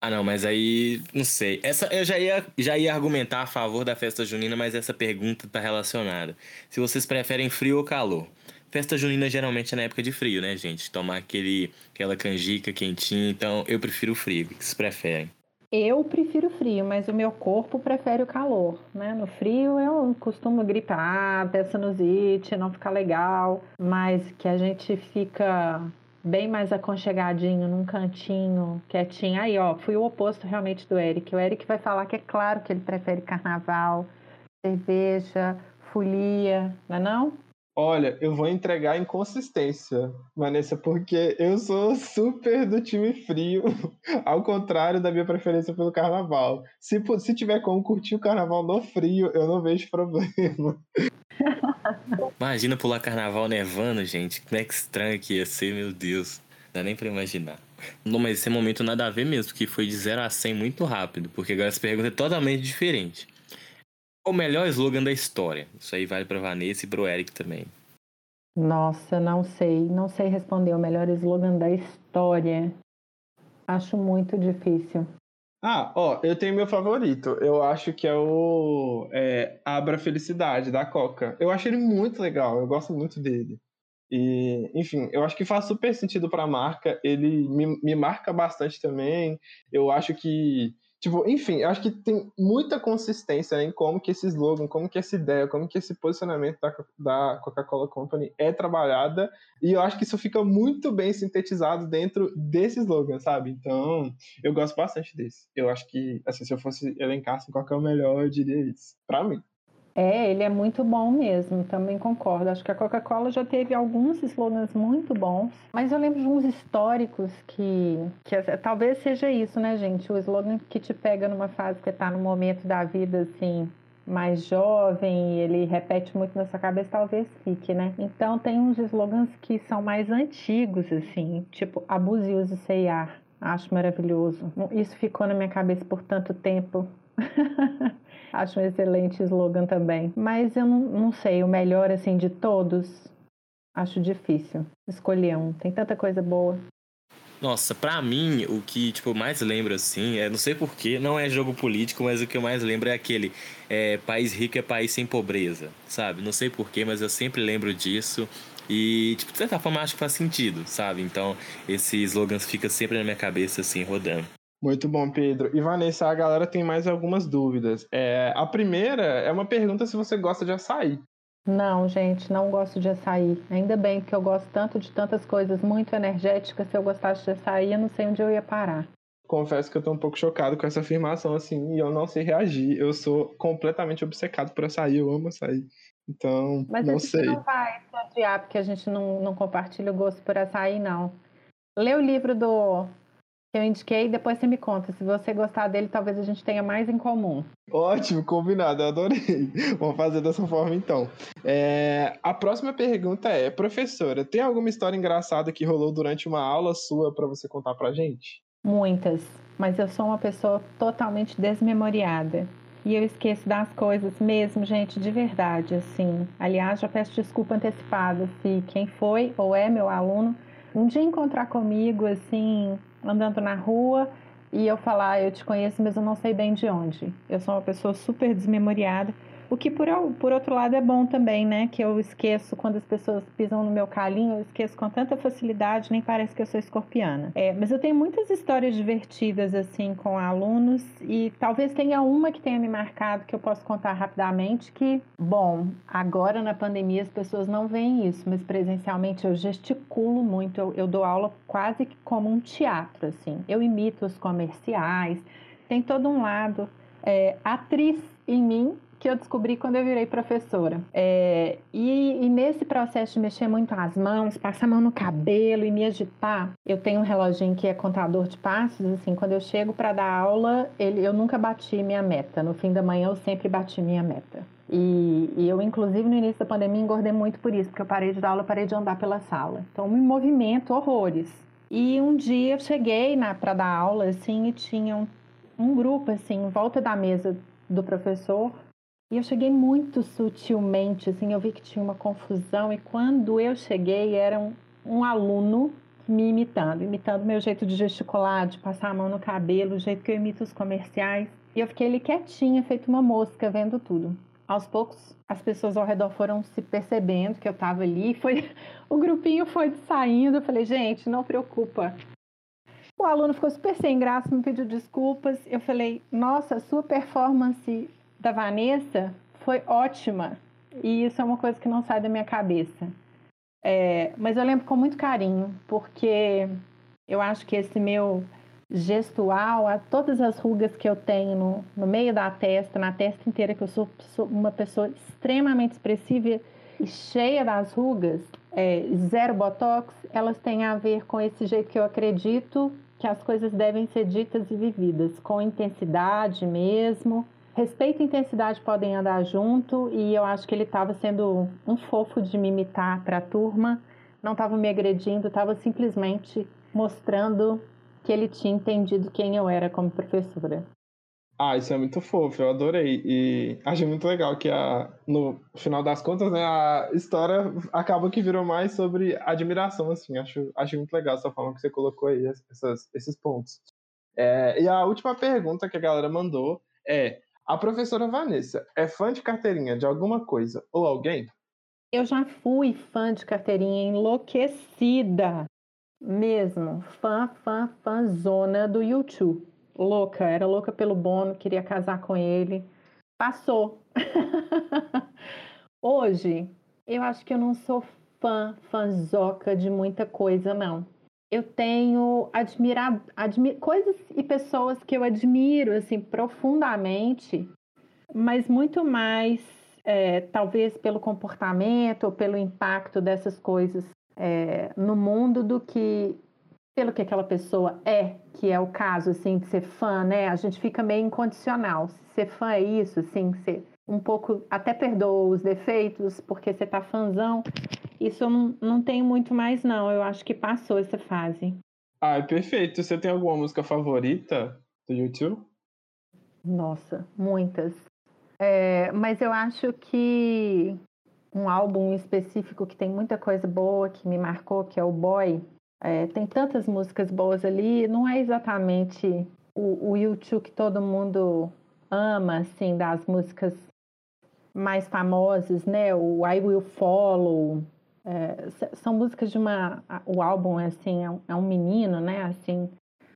Ah, não, mas aí, não sei. Essa eu já ia, já ia argumentar a favor da festa junina, mas essa pergunta tá relacionada. Se vocês preferem frio ou calor? Festa junina geralmente é na época de frio, né, gente? Tomar aquele, aquela canjica quentinha, então eu prefiro o frio. O que vocês preferem? Eu prefiro frio, mas o meu corpo prefere o calor, né? No frio eu costumo gripar, ter sinusite, não ficar legal, mas que a gente fica bem mais aconchegadinho num cantinho, quietinho. Aí, ó, fui o oposto realmente do Eric. O Eric vai falar que é claro que ele prefere carnaval, cerveja, folia, não é não? Olha, eu vou entregar inconsistência, Vanessa, porque eu sou super do time frio, ao contrário da minha preferência pelo carnaval. Se, se tiver como curtir o carnaval no frio, eu não vejo problema. Imagina pular carnaval nevando, gente. Como é que estranho que ia ser, meu Deus. Não dá nem pra imaginar. Não, mas esse momento nada a ver mesmo, que foi de 0 a 100 muito rápido, porque agora essa pergunta é totalmente diferente o melhor slogan da história? Isso aí vale para Vanessa e para o Eric também. Nossa, não sei. Não sei responder o melhor slogan da história. Acho muito difícil. Ah, ó, eu tenho meu favorito. Eu acho que é o é, Abra Felicidade, da Coca. Eu acho ele muito legal, eu gosto muito dele. E, enfim, eu acho que faz super sentido para a marca. Ele me, me marca bastante também. Eu acho que Tipo, enfim, eu acho que tem muita consistência né, em como que esse slogan, como que essa ideia, como que esse posicionamento da, da Coca-Cola Company é trabalhada, e eu acho que isso fica muito bem sintetizado dentro desse slogan, sabe? Então, eu gosto bastante desse. Eu acho que, assim, se eu fosse elencar assim, qual é o melhor, eu diria isso. Pra mim. É, ele é muito bom mesmo, também concordo. Acho que a Coca-Cola já teve alguns slogans muito bons, mas eu lembro de uns históricos que, que talvez seja isso, né, gente? O slogan que te pega numa fase que está no momento da vida, assim, mais jovem, ele repete muito na sua cabeça, talvez fique, né? Então tem uns slogans que são mais antigos, assim, tipo abuse, use, C&A. Acho maravilhoso. Isso ficou na minha cabeça por tanto tempo. Acho um excelente slogan também. Mas eu não, não sei, o melhor assim de todos, acho difícil escolher um. Tem tanta coisa boa. Nossa, pra mim, o que tipo, mais lembro assim, é, não sei porquê, não é jogo político, mas o que eu mais lembro é aquele é, país rico é país sem pobreza, sabe? Não sei porquê, mas eu sempre lembro disso. E, tipo, de certa forma, acho que faz sentido, sabe? Então, esse slogan fica sempre na minha cabeça, assim, rodando. Muito bom, Pedro. E Vanessa, a galera tem mais algumas dúvidas. É, a primeira é uma pergunta se você gosta de açaí. Não, gente, não gosto de açaí. Ainda bem que eu gosto tanto de tantas coisas muito energéticas. Se eu gostasse de açaí, eu não sei onde eu ia parar. Confesso que eu tô um pouco chocado com essa afirmação, assim, e eu não sei reagir. Eu sou completamente obcecado por açaí, eu amo açaí. Então, Mas não a gente sei. não vai se odiar porque a gente não, não compartilha o gosto por açaí, não. Lê o livro do que eu indiquei, depois você me conta. Se você gostar dele, talvez a gente tenha mais em comum. Ótimo, combinado, eu adorei. Vamos fazer dessa forma então. É, a próxima pergunta é: professora, tem alguma história engraçada que rolou durante uma aula sua para você contar pra gente? Muitas, mas eu sou uma pessoa totalmente desmemoriada. E eu esqueço das coisas mesmo, gente, de verdade, assim. Aliás, já peço desculpa antecipada se quem foi ou é meu aluno um dia encontrar comigo, assim, andando na rua e eu falar, ah, eu te conheço, mas eu não sei bem de onde. Eu sou uma pessoa super desmemoriada o que, por, por outro lado, é bom também, né? Que eu esqueço quando as pessoas pisam no meu calinho, eu esqueço com tanta facilidade, nem parece que eu sou escorpiana. É, mas eu tenho muitas histórias divertidas, assim, com alunos, e talvez tenha uma que tenha me marcado que eu posso contar rapidamente. Que, bom, agora na pandemia as pessoas não veem isso, mas presencialmente eu gesticulo muito, eu, eu dou aula quase que como um teatro, assim. Eu imito os comerciais, tem todo um lado é, atriz em mim que eu descobri quando eu virei professora. É, e, e, nesse processo de mexer muito as mãos, passar a mão no cabelo e me agitar, eu tenho um reloginho que é contador de passos. Assim, quando eu chego para dar aula, ele, eu nunca bati minha meta. No fim da manhã, eu sempre bati minha meta. E, e, eu, inclusive, no início da pandemia, engordei muito por isso, porque eu parei de dar aula, parei de andar pela sala. Então, me movimento horrores. E um dia eu cheguei para dar aula, assim, e tinha um, um grupo, assim, em volta da mesa do professor. E eu cheguei muito sutilmente, assim, eu vi que tinha uma confusão. E quando eu cheguei, era um, um aluno me imitando, imitando meu jeito de gesticular, de passar a mão no cabelo, o jeito que eu imito os comerciais. E eu fiquei ali quietinha, feito uma mosca, vendo tudo aos poucos as pessoas ao redor foram se percebendo que eu estava ali, foi o grupinho foi saindo, eu falei, gente, não preocupa. O aluno ficou super sem graça, me pediu desculpas. Eu falei, nossa, sua performance da Vanessa foi ótima. E isso é uma coisa que não sai da minha cabeça. É, mas eu lembro com muito carinho, porque eu acho que esse meu gestual, a todas as rugas que eu tenho no, no meio da testa, na testa inteira, que eu sou, sou uma pessoa extremamente expressiva e cheia das rugas, é, zero botox, elas têm a ver com esse jeito que eu acredito que as coisas devem ser ditas e vividas, com intensidade mesmo. Respeito e intensidade podem andar junto e eu acho que ele estava sendo um fofo de me imitar para a turma, não estava me agredindo, estava simplesmente mostrando que ele tinha entendido quem eu era como professora. Ah, isso é muito fofo, eu adorei. E achei muito legal que a, no final das contas, né, a história acaba que virou mais sobre admiração, assim. Acho, acho muito legal essa forma que você colocou aí, essas, esses pontos. É, e a última pergunta que a galera mandou é: a professora Vanessa é fã de carteirinha de alguma coisa ou alguém? Eu já fui fã de carteirinha enlouquecida. Mesmo, fã, fã, fãzona do YouTube. Louca, era louca pelo Bono, queria casar com ele. Passou. Hoje, eu acho que eu não sou fã, fãzoca de muita coisa, não. Eu tenho admirar, admir, coisas e pessoas que eu admiro, assim, profundamente, mas muito mais, é, talvez pelo comportamento ou pelo impacto dessas coisas é, no mundo do que pelo que aquela pessoa é, que é o caso, assim, de ser fã, né? A gente fica meio incondicional. Ser fã é isso, assim, ser um pouco, até perdoa os defeitos, porque você tá fãzão. Isso eu não, não tenho muito mais, não. Eu acho que passou essa fase. Ah, perfeito. Você tem alguma música favorita do YouTube? Nossa, muitas. É, mas eu acho que um álbum específico que tem muita coisa boa que me marcou, que é o Boy. É, tem tantas músicas boas ali, não é exatamente o, o YouTube que todo mundo ama, assim, das músicas mais famosas, né? O I Will Follow. É, são músicas de uma. O álbum, assim, é um, é um menino, né? Assim,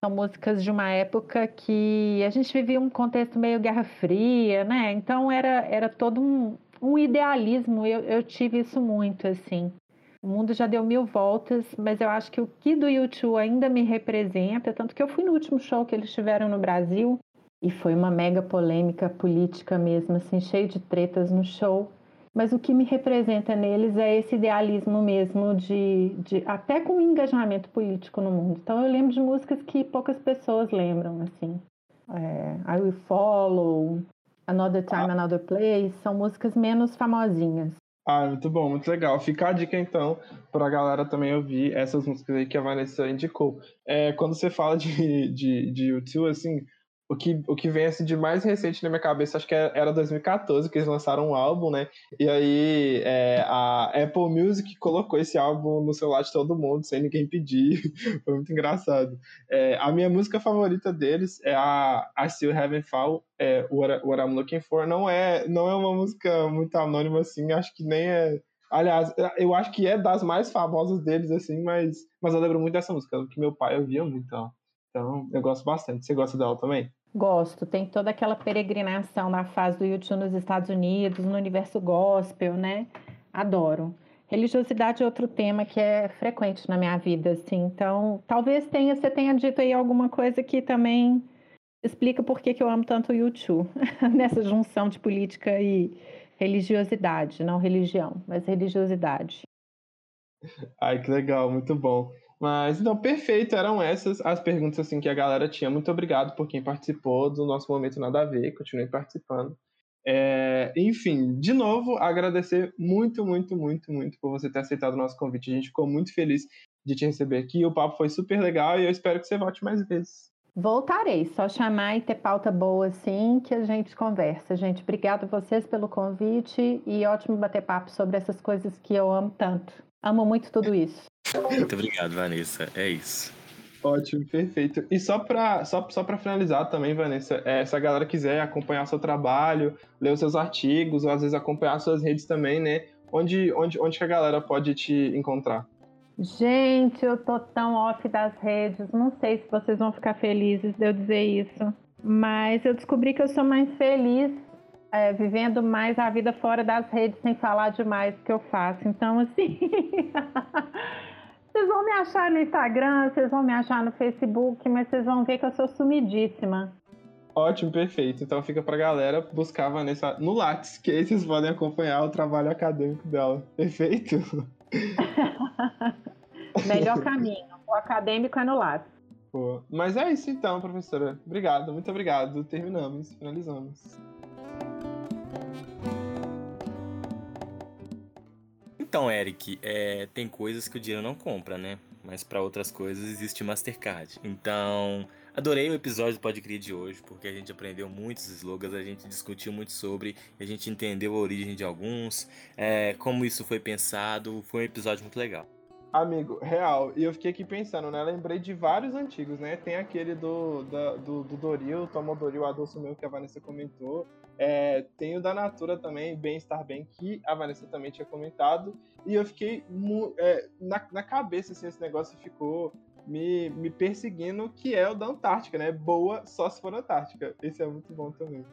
são músicas de uma época que a gente vivia um contexto meio Guerra Fria, né? Então era, era todo um, um idealismo, eu, eu tive isso muito, assim. O mundo já deu mil voltas, mas eu acho que o que do YouTube ainda me representa, tanto que eu fui no último show que eles tiveram no Brasil e foi uma mega polêmica política mesmo, assim, cheio de tretas no show. Mas o que me representa neles é esse idealismo mesmo de, de até com engajamento político no mundo. Então eu lembro de músicas que poucas pessoas lembram, assim. É, I Will Follow, Another Time, ah. Another Place, são músicas menos famosinhas. Ah, muito bom, muito legal. Fica a dica então para a galera também ouvir essas músicas aí que a Vanessa indicou. É, quando você fala de, de, de YouTube, assim, o que, o que vem assim, de mais recente na minha cabeça, acho que é, era 2014, que eles lançaram um álbum, né? E aí é, a Apple Music colocou esse álbum no celular de todo mundo, sem ninguém pedir. Foi muito engraçado. É, a minha música favorita deles é a I Still Haven't Found é, What, What I'm Looking For. Não é, não é uma música muito anônima assim, acho que nem é. Aliás, eu acho que é das mais famosas deles, assim, mas, mas eu lembro muito dessa música, que meu pai ouvia muito. Então, eu gosto bastante. Você gosta dela também? Gosto, tem toda aquela peregrinação na fase do YouTube nos Estados Unidos, no universo gospel, né? Adoro. Religiosidade é outro tema que é frequente na minha vida, assim. Então, talvez tenha, você tenha dito aí alguma coisa que também explica por que, que eu amo tanto o YouTube, nessa junção de política e religiosidade, não religião, mas religiosidade. Ai, que legal, muito bom. Mas, então, perfeito, eram essas as perguntas assim que a galera tinha. Muito obrigado por quem participou do nosso Momento Nada a Ver, continue participando. É, enfim, de novo, agradecer muito, muito, muito, muito por você ter aceitado o nosso convite. A gente ficou muito feliz de te receber aqui. O papo foi super legal e eu espero que você volte mais vezes. Voltarei, só chamar e ter pauta boa assim que a gente conversa. Gente, obrigado a vocês pelo convite e ótimo bater papo sobre essas coisas que eu amo tanto. Amo muito tudo isso. Muito obrigado, Vanessa. É isso. Ótimo, perfeito. E só para só, só finalizar também, Vanessa, é, se a galera quiser acompanhar seu trabalho, ler os seus artigos, ou às vezes acompanhar suas redes também, né? Onde, onde, onde que a galera pode te encontrar? Gente, eu tô tão off das redes, não sei se vocês vão ficar felizes de eu dizer isso, mas eu descobri que eu sou mais feliz é, vivendo mais a vida fora das redes sem falar demais do que eu faço. Então, assim. vocês vão me achar no Instagram, vocês vão me achar no Facebook, mas vocês vão ver que eu sou sumidíssima. Ótimo, perfeito. Então fica pra galera buscar a Vanessa no Lattes, que aí vocês podem acompanhar o trabalho acadêmico dela. Perfeito? Melhor caminho. O acadêmico é no Lattes. Pô. Mas é isso então, professora. Obrigado, muito obrigado. Terminamos, finalizamos. Então, Eric, é, tem coisas que o dinheiro não compra, né? Mas para outras coisas existe Mastercard. Então, adorei o episódio do Pode Crer de hoje, porque a gente aprendeu muitos slogans, a gente discutiu muito sobre, a gente entendeu a origem de alguns, é, como isso foi pensado. Foi um episódio muito legal. Amigo, real. E eu fiquei aqui pensando, né? Lembrei de vários antigos, né? Tem aquele do, da, do, do Doril, Tomo Doril, Adolfo Meu, que a Vanessa comentou. É, tem o da Natura também, Bem Estar Bem, que a Vanessa também tinha comentado. E eu fiquei é, na, na cabeça, assim, esse negócio ficou me, me perseguindo, que é o da Antártica, né? Boa só se for Antártica. Esse é muito bom também.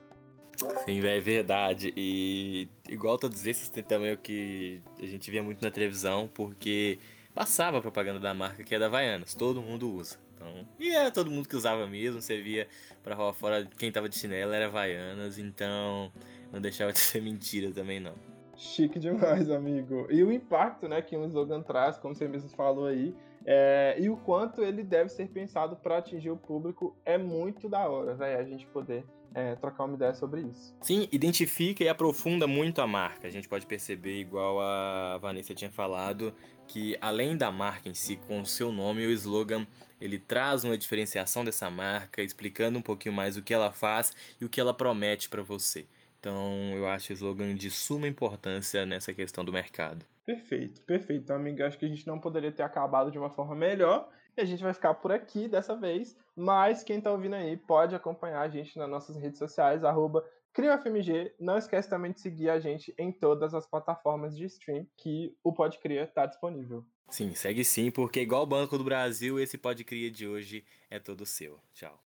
Sim, é verdade. E igual todos esses, tem também o que a gente via muito na televisão, porque passava a propaganda da marca que é da Havaianas, todo mundo usa. Então, e era todo mundo que usava mesmo, você via pra rua fora, quem tava de chinelo era Havaianas, então não deixava de ser mentira também não. Chique demais, amigo. E o impacto né, que um slogan traz, como você mesmo falou aí, é, e o quanto ele deve ser pensado para atingir o público é muito da hora, velho, a gente poder é, trocar uma ideia sobre isso. Sim, identifica e aprofunda muito a marca. A gente pode perceber, igual a Vanessa tinha falado, que além da marca em si, com o seu nome, o slogan ele traz uma diferenciação dessa marca, explicando um pouquinho mais o que ela faz e o que ela promete para você. Então, eu acho o slogan de suma importância nessa questão do mercado. Perfeito, perfeito. Então, amigo, acho que a gente não poderia ter acabado de uma forma melhor. E a gente vai ficar por aqui dessa vez. Mas quem tá ouvindo aí pode acompanhar a gente nas nossas redes sociais, arroba CrioFMG. Não esquece também de seguir a gente em todas as plataformas de stream que o Pode Cria está disponível. Sim, segue sim, porque igual o Banco do Brasil, esse Pode Cria de hoje é todo seu. Tchau.